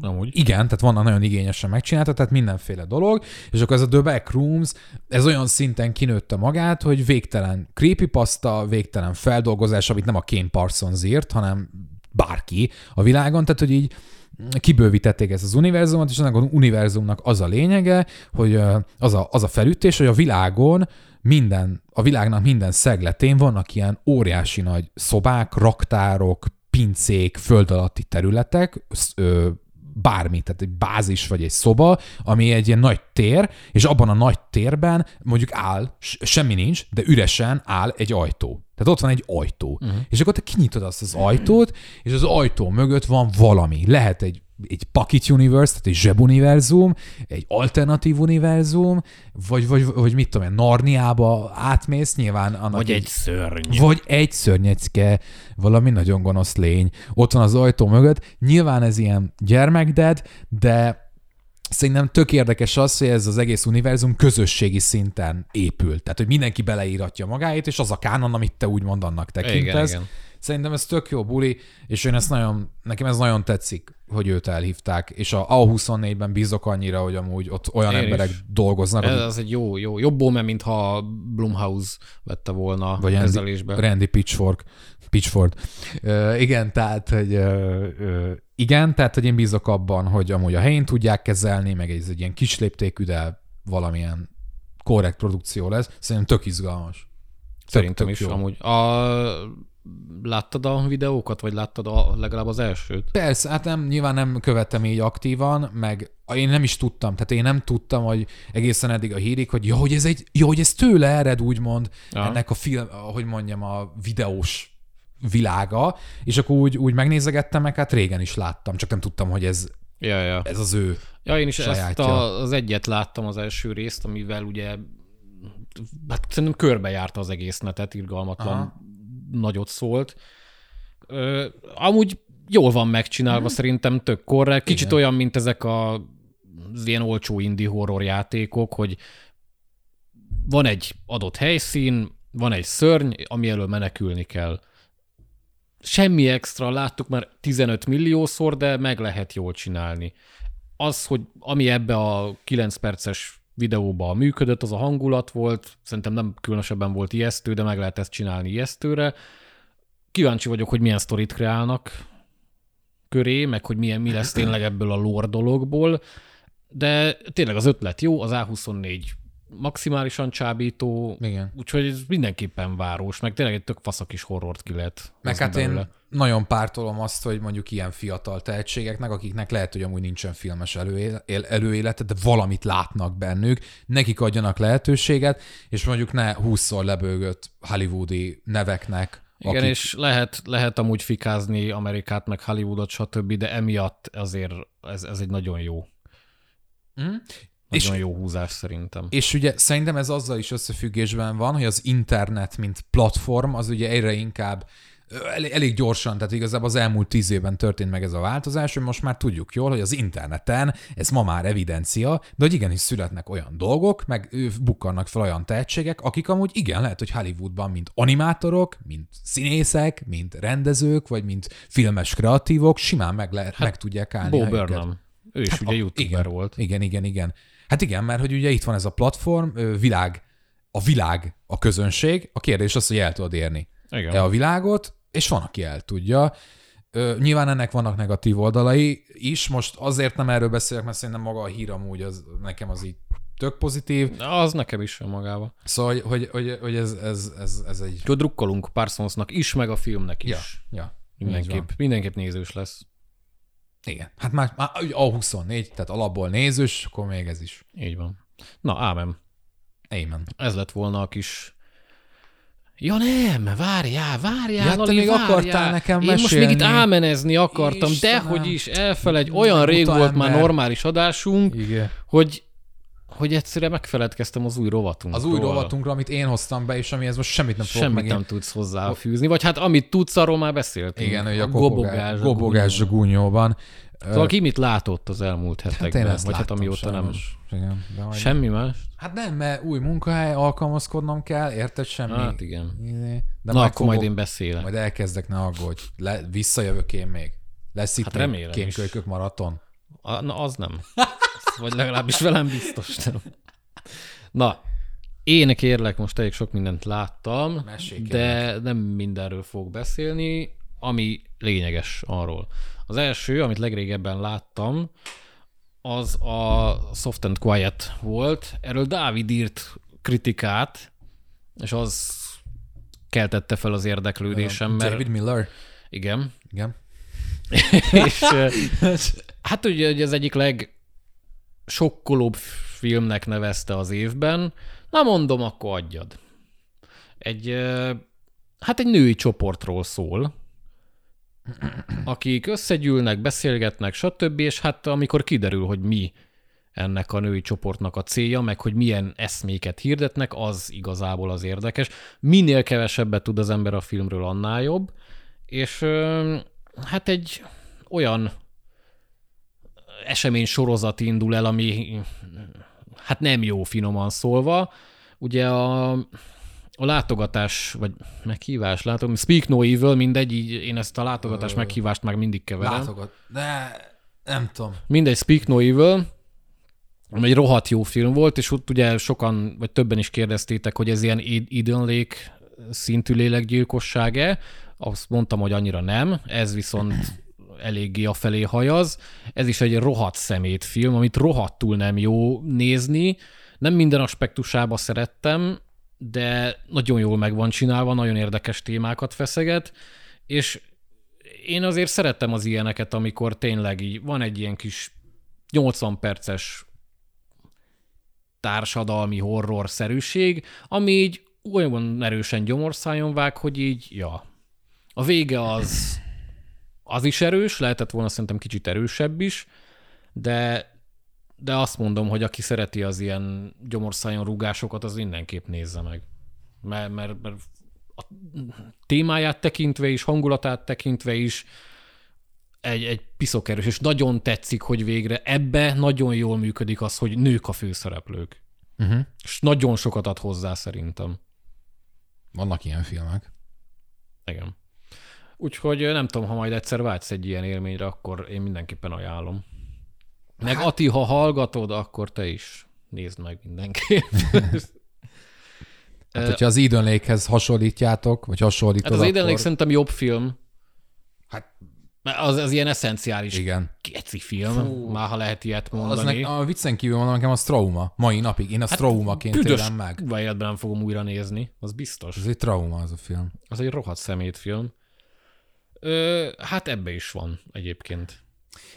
Nem úgy. Igen, tehát vannak nagyon igényesen megcsinálta, tehát mindenféle dolog, és akkor ez a The Backrooms, ez olyan szinten kinőtte magát, hogy végtelen creepypasta, végtelen feldolgozás, amit nem a Kane Parsons írt, hanem bárki a világon, tehát hogy így kibővítették ezt az univerzumot, és ennek az univerzumnak az a lényege, hogy az a, az a felütés, hogy a világon minden, a világnak minden szegletén vannak ilyen óriási nagy szobák, raktárok, pincék, föld alatti területek, ö, bármi, tehát egy bázis vagy egy szoba, ami egy ilyen nagy tér, és abban a nagy térben mondjuk áll, semmi nincs, de üresen áll egy ajtó. Tehát ott van egy ajtó. Uh-huh. És akkor te kinyitod azt az ajtót, és az ajtó mögött van valami. Lehet egy egy Pocket Universe, tehát egy zsebuniverzum, egy alternatív univerzum, vagy, vagy, vagy mit tudom én, Narniába átmész nyilván. Annak vagy egy szörny. Vagy egy szörnyecke, valami nagyon gonosz lény. Ott van az ajtó mögött. Nyilván ez ilyen gyermekded, de Szerintem tök érdekes az, hogy ez az egész univerzum közösségi szinten épül. Tehát, hogy mindenki beleíratja magáét, és az a kánon, amit te úgymond annak tekintesz. Igen, igen. Szerintem ez tök jó buli, és én ezt nagyon, nekem ez nagyon tetszik, hogy őt elhívták, és a A24-ben bízok annyira, hogy amúgy ott olyan én emberek is. dolgoznak. Ez az egy jó, jó, jobb bóme, mintha Blumhouse vette volna Vagy kezelésbe. Randy, Randy Pitchfork. Pitchford. Uh, igen, tehát, hogy uh, uh, igen, tehát, hogy én bízok abban, hogy amúgy a helyén tudják kezelni, meg ez egy ilyen kis léptékű, de valamilyen korrekt produkció lesz. Szerintem tök izgalmas. Szerintem tök is jó. amúgy. A Láttad a videókat, vagy láttad a, legalább az elsőt? Persze, hát nem, nyilván nem követtem így aktívan, meg én nem is tudtam, tehát én nem tudtam, hogy egészen eddig a hírig, hogy jó, hogy ez, egy, jó, hogy ez tőle ered, úgymond, ja. ennek a film, hogy mondjam, a videós világa, és akkor úgy, úgy megnézegettem, meg hát régen is láttam, csak nem tudtam, hogy ez, ja, ja. ez az ő Ja, én is sajátja. ezt a, az egyet láttam az első részt, amivel ugye hát szerintem körbejárta az egész netet, irgalmatlan Aha nagyot szólt. Ö, amúgy jól van megcsinálva, hmm. szerintem tök korrekt. Kicsit Igen. olyan, mint ezek a, az ilyen olcsó indie horror játékok, hogy van egy adott helyszín, van egy szörny, ami elől menekülni kell. Semmi extra, láttuk már 15 milliószor, de meg lehet jól csinálni. Az, hogy ami ebbe a 9 perces videóban működött, az a hangulat volt, szerintem nem különösebben volt ijesztő, de meg lehet ezt csinálni ijesztőre. Kíváncsi vagyok, hogy milyen sztorit kreálnak köré, meg hogy milyen, mi lesz tényleg ebből a lore dologból, de tényleg az ötlet jó, az A24 maximálisan csábító, Igen. úgyhogy ez mindenképpen város, meg tényleg egy tök faszak is horrort ki lehet. Meg hát én nagyon pártolom azt, hogy mondjuk ilyen fiatal tehetségeknek, akiknek lehet, hogy amúgy nincsen filmes előél- előélete, de valamit látnak bennük, nekik adjanak lehetőséget, és mondjuk ne 20-szor lebőgött hollywoodi neveknek, Igen, akik- és lehet, lehet amúgy fikázni Amerikát, meg Hollywoodot, stb., de emiatt azért ez, ez egy nagyon jó. Mhm. Nagyon És- jó húzás szerintem. És ugye szerintem ez azzal is összefüggésben van, hogy az internet, mint platform, az ugye egyre inkább elég, elég gyorsan, tehát igazából az elmúlt tíz évben történt meg ez a változás, hogy most már tudjuk jól, hogy az interneten ez ma már evidencia, de hogy igenis születnek olyan dolgok, meg bukkannak fel olyan tehetségek, akik amúgy igen, lehet, hogy Hollywoodban, mint animátorok, mint színészek, mint rendezők, vagy mint filmes kreatívok, simán meg, lehet, meg tudják állni. Bo. Burnham. Ő is Hát ugye a- youtuber igen, volt. Igen, igen, igen. Hát igen, mert hogy ugye itt van ez a platform, világ, a világ a közönség, a kérdés az, hogy el tudod érni Igen. e a világot, és van, aki el tudja. Ö, nyilván ennek vannak negatív oldalai is, most azért nem erről beszélek, mert szerintem maga a hír amúgy az, nekem az így tök pozitív. Az nekem is van magába. Szóval, hogy, hogy, hogy, hogy ez, ez, ez, ez egy... Úgyhogy drukkolunk Parsonsnak is, meg a filmnek is. Ja, ja. Mindenképp, mindenképp nézős lesz. Igen. Hát már, már A24, tehát alapból nézős, akkor még ez is. Így van. Na, ámem. Amen. Ez lett volna a kis... Ja nem, várjál, várjál, Ja, Lali, még várjál. akartál nekem Én most még itt mesélni. ámenezni akartam, Istenem. dehogy is, elfelejt, olyan rég Buta volt már normális adásunk, Igen. hogy, hogy egyszerűen megfeledkeztem az új rovatunkról. Az új rovatunkra, amit én hoztam be, és amihez most semmit nem Semmit megint. nem tudsz hozzáfűzni, vagy hát amit tudsz, arról már beszéltünk. Igen, hogy a gobogás, gobogás, gobogás a gúnyóban. Szóval ki mit látott az elmúlt Hát hetekben, én ezt vagy hát amióta nem. sajnos. Igen, de majd- Semmi más? Hát nem, mert új munkahely, alkalmazkodnom kell, érted semmi? Hát igen. Izé, De Na, majd akkor majd fogok- én beszélek. Majd elkezdek, ne aggódj. Le, visszajövök én még. Lesz itt Hát még remélem is. kémkölykök maraton. Na, az nem. Vagy legalábbis velem biztos nem. Na, én kérlek, most elég sok mindent láttam, Mesélj, de nem mindenről fogok beszélni, ami lényeges arról. Az első, amit legrégebben láttam, az a Soft and Quiet volt. Erről Dávid írt kritikát, és az keltette fel az érdeklődésem, mert David Miller. igen, Igen. és hát ugye, ugye az egyik legsokkolóbb filmnek nevezte az évben. Na mondom, akkor adjad. Egy, hát egy női csoportról szól, akik összegyűlnek, beszélgetnek, stb. És hát amikor kiderül, hogy mi ennek a női csoportnak a célja, meg hogy milyen eszméket hirdetnek, az igazából az érdekes. Minél kevesebbet tud az ember a filmről, annál jobb. És hát egy olyan esemény sorozat indul el, ami hát nem jó finoman szólva. Ugye a, a látogatás, vagy meghívás, látom, Speak No Evil, mindegy, így én ezt a látogatás meghívást már mindig keverem. Látogat. De nem tudom. Mindegy, Speak No Evil, ami egy rohadt jó film volt, és ott ugye sokan, vagy többen is kérdeztétek, hogy ez ilyen Eden Lake szintű lélekgyilkosság-e. Azt mondtam, hogy annyira nem, ez viszont eléggé felé hajaz. Ez is egy rohadt szemét film, amit rohadtul nem jó nézni. Nem minden aspektusába szerettem, de nagyon jól meg van csinálva, nagyon érdekes témákat feszeget, és én azért szerettem az ilyeneket, amikor tényleg így van egy ilyen kis 80 perces társadalmi horror-szerűség, ami így olyan erősen gyomorszájon vág, hogy így, ja. A vége az, az is erős, lehetett volna szerintem kicsit erősebb is, de, de azt mondom, hogy aki szereti az ilyen gyomorszájon rúgásokat, az mindenképp nézze meg. Mert, mert, mert a témáját tekintve is, hangulatát tekintve is egy, egy piszokerős, és nagyon tetszik, hogy végre ebbe nagyon jól működik az, hogy nők a főszereplők. Uh-huh. És nagyon sokat ad hozzá szerintem. Vannak ilyen filmek. Igen. Úgyhogy nem tudom, ha majd egyszer vágysz egy ilyen élményre, akkor én mindenképpen ajánlom. Meg hát... Ati, ha hallgatod, akkor te is nézd meg mindenképp. Hát, hogyha az Eden Lake-hez hasonlítjátok, vagy hasonlítod, Hát az Eden Lake akkor... szerintem jobb film. Hát az, az ilyen eszenciális igen. keci film, Fú, már ha lehet ilyet Az mondani. ne, a viccen kívül mondom, nekem az trauma. Mai napig. Én azt hát, traumaként Büdös élem meg. kurva életben nem fogom újra nézni, az biztos. Ez egy trauma az a film. Az egy rohadt szemétfilm. Ö, hát ebbe is van egyébként.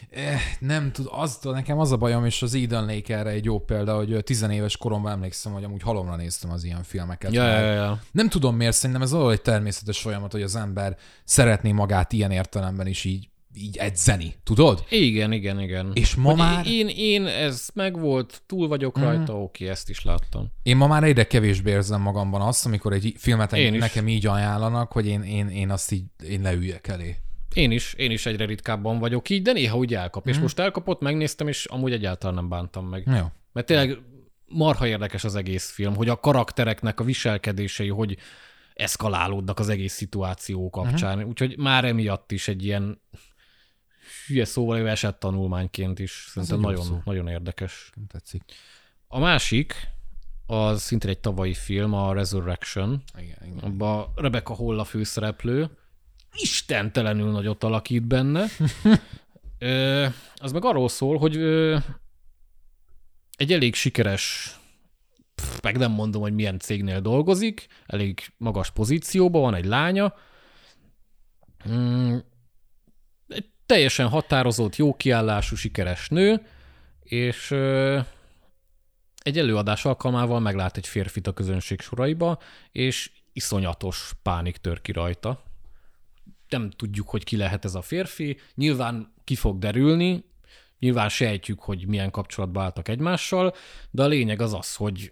Eh, nem tud, az, nekem az a bajom, és az Eden Lake erre egy jó példa, hogy ö, tizenéves koromban emlékszem, hogy amúgy halomra néztem az ilyen filmeket. Ja, ja, ja. Nem tudom miért, szerintem ez valahogy egy természetes folyamat, hogy az ember szeretné magát ilyen értelemben is így, így edzeni, tudod? Igen, igen, igen. És ma Hogy már- Én, én, ez megvolt, túl vagyok rajta, oké, ezt is láttam. Én ma már egyre kevésbé érzem magamban azt, amikor egy filmet Én is. nekem így ajánlanak, hogy én, én, én azt így én leüljek elé. Én is, én is egyre ritkábban vagyok így, de néha úgy elkap. Mhm. És most elkapott, megnéztem, és amúgy egyáltalán nem bántam meg. Jó. Mert tényleg marha érdekes az egész film, hogy a karaktereknek a viselkedései, hogy eszkalálódnak az egész szituáció kapcsán. Mhm. Uh-huh. Úgyhogy már emiatt is egy ilyen hülye szóval ő esett tanulmányként is. Szerintem egy jó nagyon, szó. nagyon érdekes. Nem tetszik. A másik, az szintén egy tavalyi film, a Resurrection. Igen, igen. Abba Rebecca Hall a főszereplő. Istentelenül nagyot alakít benne. Ö, az meg arról szól, hogy ö, egy elég sikeres, pff, meg nem mondom, hogy milyen cégnél dolgozik, elég magas pozícióban van egy lánya, Mm, teljesen határozott, jó kiállású, sikeres nő, és egy előadás alkalmával meglát egy férfit a közönség soraiba, és iszonyatos pánik tör ki rajta. Nem tudjuk, hogy ki lehet ez a férfi. Nyilván ki fog derülni, nyilván sejtjük, hogy milyen kapcsolatba álltak egymással, de a lényeg az az, hogy,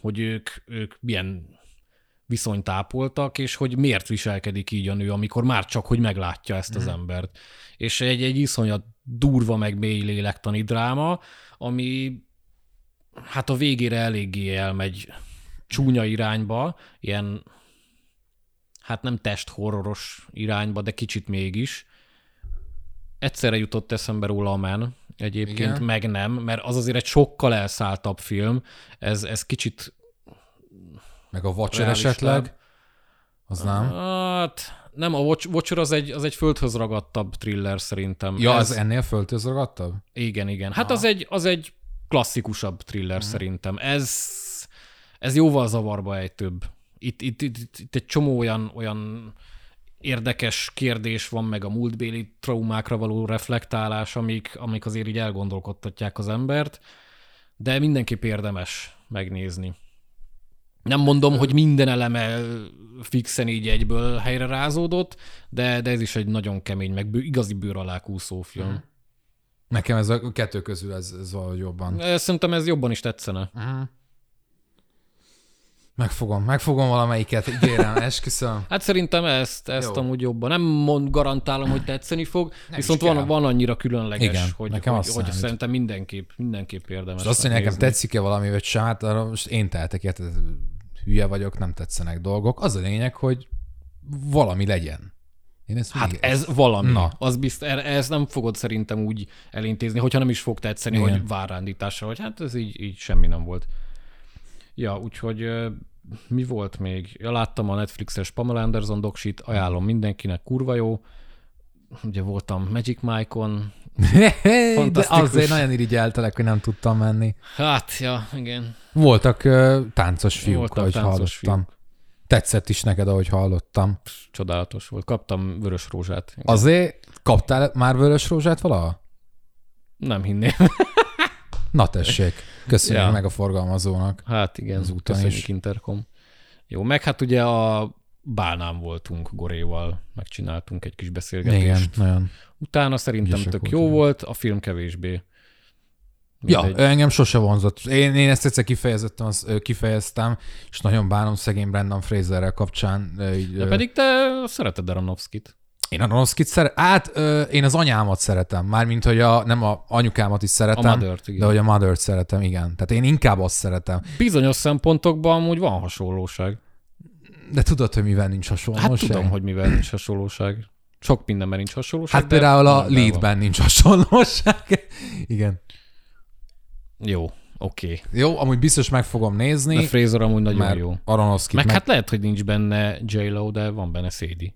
hogy ők, ők milyen viszonyt ápoltak, és hogy miért viselkedik így a nő, amikor már csak, hogy meglátja ezt az embert. És egy, egy iszonyat durva, meg mély lélektani dráma, ami hát a végére eléggé elmegy csúnya irányba, ilyen hát nem testhorroros irányba, de kicsit mégis. Egyszerre jutott eszembe róla a Men, egyébként. Igen. meg nem, mert az azért egy sokkal elszálltabb film, ez, ez kicsit Meg a Watcher esetleg? Az nem? Hát nem, a Watch- Watcher az egy, az egy földhöz ragadtabb thriller szerintem. Ja, ez, az ennél föltözragadtabb? Igen, igen. Hát az egy, az egy klasszikusabb thriller szerintem. Ez, ez jóval zavarba ejtőbb. Itt, itt, itt, itt, itt egy csomó olyan, olyan érdekes kérdés van, meg a múltbéli traumákra való reflektálás, amik, amik azért így elgondolkodtatják az embert, de mindenképp érdemes megnézni. Nem mondom, hogy minden eleme fixen így egyből helyre rázódott, de, de ez is egy nagyon kemény, meg bő, igazi bőr alá kúszó film. Nekem ez a kettő közül ez, ez valahogy jobban. Szerintem ez jobban is tetszene. Megfogom, megfogom valamelyiket, ígérem, esküszöm. Hát szerintem ezt, ezt Jó. amúgy jobban. Nem mond, garantálom, hogy tetszeni fog, Nem viszont van, van annyira különleges, Igen, hogy, nekem hogy, hogy szerintem mindenképp, mindenképp érdemes És azt, hogy nekem tetszik-e valami, vagy sem, hát arra most én tehetek, érted? Hülye vagyok, nem tetszenek dolgok. Az a lényeg, hogy valami legyen. Én ezt Hát mindig- ez valami. Na. Az bizt, ez nem fogod szerintem úgy elintézni, hogyha nem is fog tetszeni, Igen. Hogy várándításra, hogy hát ez így, így semmi nem volt. Ja, úgyhogy mi volt még? Ja, láttam a Netflixes Pamela Anderson doksit, ajánlom mindenkinek, kurva jó. Ugye voltam Magic Mike-on, De azért nagyon irigyeltelek, hogy nem tudtam menni. hát, ja, igen. Voltak uh, táncos fiúk, Voltak ahogy táncos hallottam. Tetszett is neked, ahogy hallottam. Csodálatos volt. Kaptam vörös rózsát. Azért kaptál már vörös rózsát valaha? Nem hinném. Na tessék, köszönjük Ja. meg a forgalmazónak. Hát igen, Az úton köszönjük is. Intercom. Jó, meg hát ugye a bálnám voltunk Goréval, megcsináltunk egy kis beszélgetést. Igen, nagyon. Utána szerintem Ügyesek tök jó volt, a film kevésbé. Ja, Mindegy. engem sose vonzott. Én, én ezt egyszer kifejezettem, az, kifejeztem, és nagyon bánom szegény Brandon Fraserrel kapcsán. Így, De pedig te szereted Aronofskit. Én a Aronofskit szeret, hát ö, én az anyámat szeretem, mármint, hogy a, nem a anyukámat is A szeretem, Mother-t, igen. de hogy a mother szeretem, igen. Tehát én inkább azt szeretem. Bizonyos szempontokban amúgy van hasonlóság. De tudod, hogy mivel nincs Hát hasonlóság? tudom, hogy mivel nincs hasonlóság. Sok mindenben nincs hasonlóság. Hát például a leadben nincs hasonlóság. igen. Jó, oké. Jó, amúgy biztos meg fogom nézni, De Fraser amúgy nagyon mert jó. Aronofsky Meg, meg, hát lehet, hogy nincs benne J-Lo, de van benne Sadie.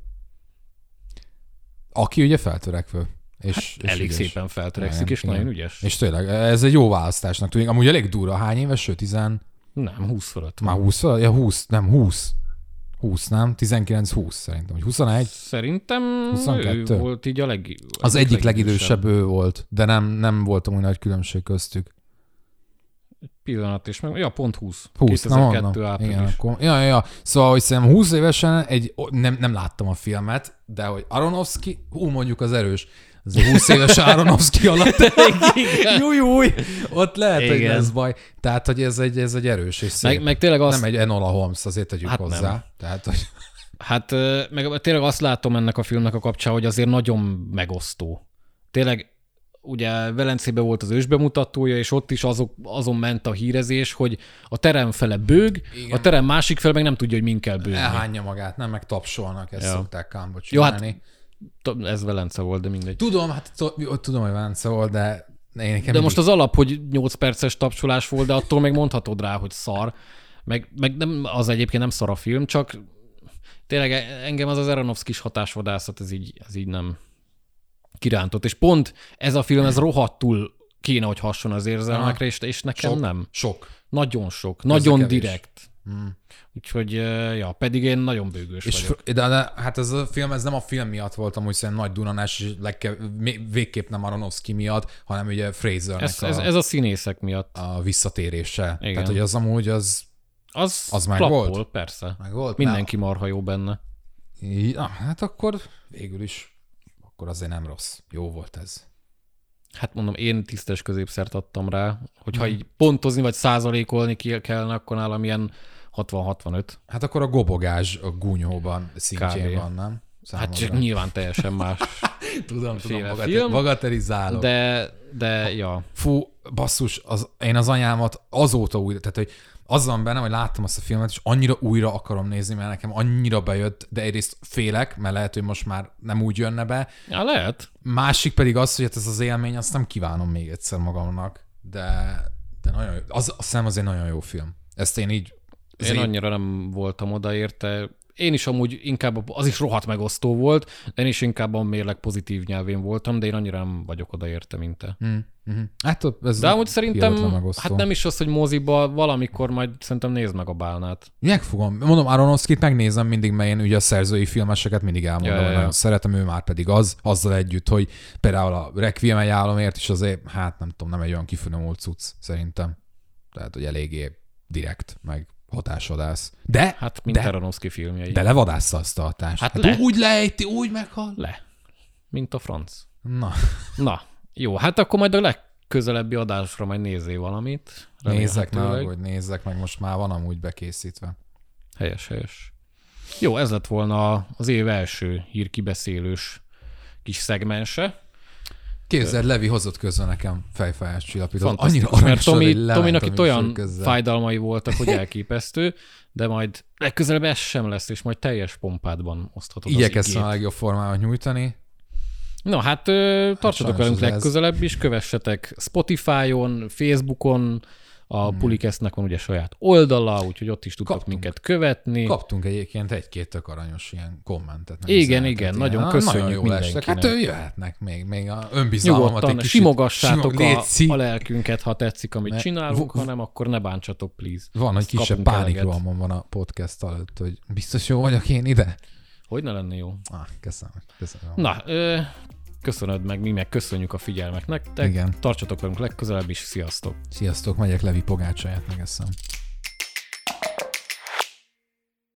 Aki ugye feltörekvő. És, és Hát Elég ügyes. szépen feltörekszik, Igen, és igen. nagyon ügyes. És tényleg, ez egy jó választásnak tűnik. Amúgy elég durva. Hány éves ő? Tizen... Nem, 20 fölött. Már 20? Ja, 20. Nem, 20. 20, nem? 19-20 szerintem, vagy 21. Szerintem 22? ő volt így a leg... Az egyik legidősebb ő volt, de nem, nem voltam úgy nagy különbség köztük. Pillanat is meg. Ja, pont 20. 20, na 2002 mondom. április. Igen, akkor, ja, ja, ja. Szóval, hogy szerintem 20 évesen egy, nem, nem láttam a filmet, de hogy Aronofsky, hú, mondjuk az erős, az 20 éves Aronofsky alatt. Júj, júj, ott lehet, hogy Igen. lesz baj. Tehát, hogy ez egy, ez egy erős és szép. Meg, meg tényleg azt, Nem egy Enola Holmes, azért tegyük Hát hozzá. nem. Tehát, hogy Hát meg tényleg azt látom ennek a filmnek a kapcsán, hogy azért nagyon megosztó. Tényleg ugye Velencében volt az ősbemutatója, és ott is azok, azon ment a hírezés, hogy a terem fele bőg, Igen. a terem másik fele meg nem tudja, hogy min kell bőgni. elhányja magát, nem meg tapsolnak, ezt Ja. szokták kámba Jó, hát- Ez Velence volt, de mindegy. Tudom, hát tudom, hogy Vence volt, de én nekem De most az alap, hogy 8 perces tapsolás volt, de attól meg mondhatod rá, hogy szar. Meg, meg nem, az egyébként nem szar a film, csak tényleg engem az az Aronofsky-s hatásvadászat, ez így, ez így nem kirántott. És pont ez a film, ez rohadtul kéne, hogy hasson az érzelmekre, és, és nekem sok, nem. Sok. Nagyon sok. Nagyon kevés. direkt. Hmm. Úgyhogy, eh, ja, pedig én nagyon bőgős És vagyok. de, de, hát ez a film, ez nem a film miatt volt amúgy szerintem nagy dunanás, és legkev, végképp nem Aronofsky miatt, hanem ugye Frasernek Ez, a, ez, ez a színészek miatt. a visszatérése. Igen. Tehát, hogy az amúgy az Az, Az meg klappol, volt? persze. meg volt. Mindenki marha jó benne. Ja, hát akkor végül is, akkor azért nem rossz. Jó volt ez. Hát mondom, én tisztes középszert adtam rá, hogyha Hmm. így pontozni vagy százalékolni kellene, akkor nálam ilyen 60-65. Hát akkor a gobogás a gúnyóban szintjén Kb. van, nem? Hát csak Számomra. nyilván teljesen más. tudom, tudom, film. bagatelizálok. De, de ja. Fú, basszus, az, én az anyámat azóta újra, tehát hogy az van bennem, hogy láttam azt a filmet, és annyira újra akarom nézni, mert nekem annyira bejött, de egyrészt félek, mert lehet, hogy most már nem úgy jönne be. ja, lehet. Másik pedig az, hogy hát ez az élmény, azt nem kívánom még egyszer magamnak, de, de nagyon jó. Az, azt hiszem, az egy nagyon jó film. Ezt én így... Én annyira nem voltam oda érte. Én is amúgy inkább, az is rohadt megosztó volt, de én is inkább a mérleg pozitív nyelvén voltam, de én annyira nem vagyok oda érte, mint te. Mm, mm. Hát ez De amúgy szerintem, hát nem is az, hogy moziba valamikor majd szerintem nézd meg a bálnát. Meg fogom. Mondom, Aronofsky-t megnézem mindig, mert én ugye a szerzői filmeseket mindig elmondom, Ja, ja, hogy ja. nagyon szeretem, ő már pedig az, azzal együtt, hogy például a Requiem egy álomért is azért, hát nem tudom, nem egy olyan kifinomult cucc, szerintem. Tehát, hogy eléggé direkt, meg hatásvadász. De, Hát, mint de, Aronofsky filmjei. de levadásza azt a hatást. Hát hát le. úgy lejti, úgy meghal. Le. Mint a franc. Na, Na, jó, hát akkor majd a legközelebbi adásra majd nézzél valamit. nézzek meg, hogy nézzek meg, most már van amúgy bekészítve. Helyes, helyes. Jó, ez lett volna az év első hírkibeszélős kis szegmense. Képzeld, Levi hozott közben nekem fejfájás csillapítót. Annyira mert Tomi, Tominak itt olyan fájdalmai voltak, hogy elképesztő, de majd legközelebb ez sem lesz, és majd teljes pompádban oszthatod Igyekeztem a legjobb formámat nyújtani. Na hát, ö, tartsatok velünk legközelebb is, kövessetek Spotify-on, Facebookon, a hmm. Pulikesznek van ugye saját oldala, úgyhogy ott is tudtok Kaptunk. minket követni. Kaptunk egyébként egy-két tök aranyos ilyen kommentet. Igen, igen, ilyen. nagyon Ah, köszönjük nagyon estek. Hát mindenkinek. ő jöhetnek még, még a önbizalmamat egy Nyugodtan kicsit. simogassátok simog- a, létszi. a lelkünket, ha tetszik, amit Ne- csinálunk, vo- hanem akkor ne bántsatok, please. Van egy kisebb pánikrohamon van a podcast előtt, hogy biztos jó vagyok én ide? Hogy ne lenne jó? Ah, köszönöm. köszönöm. Na, ö, köszönöd meg, mi meg köszönjük a figyelmet nektek. Igen. Tartsatok velünk legközelebb is, sziasztok! Sziasztok, megyek Levi pogácsáját megeszem.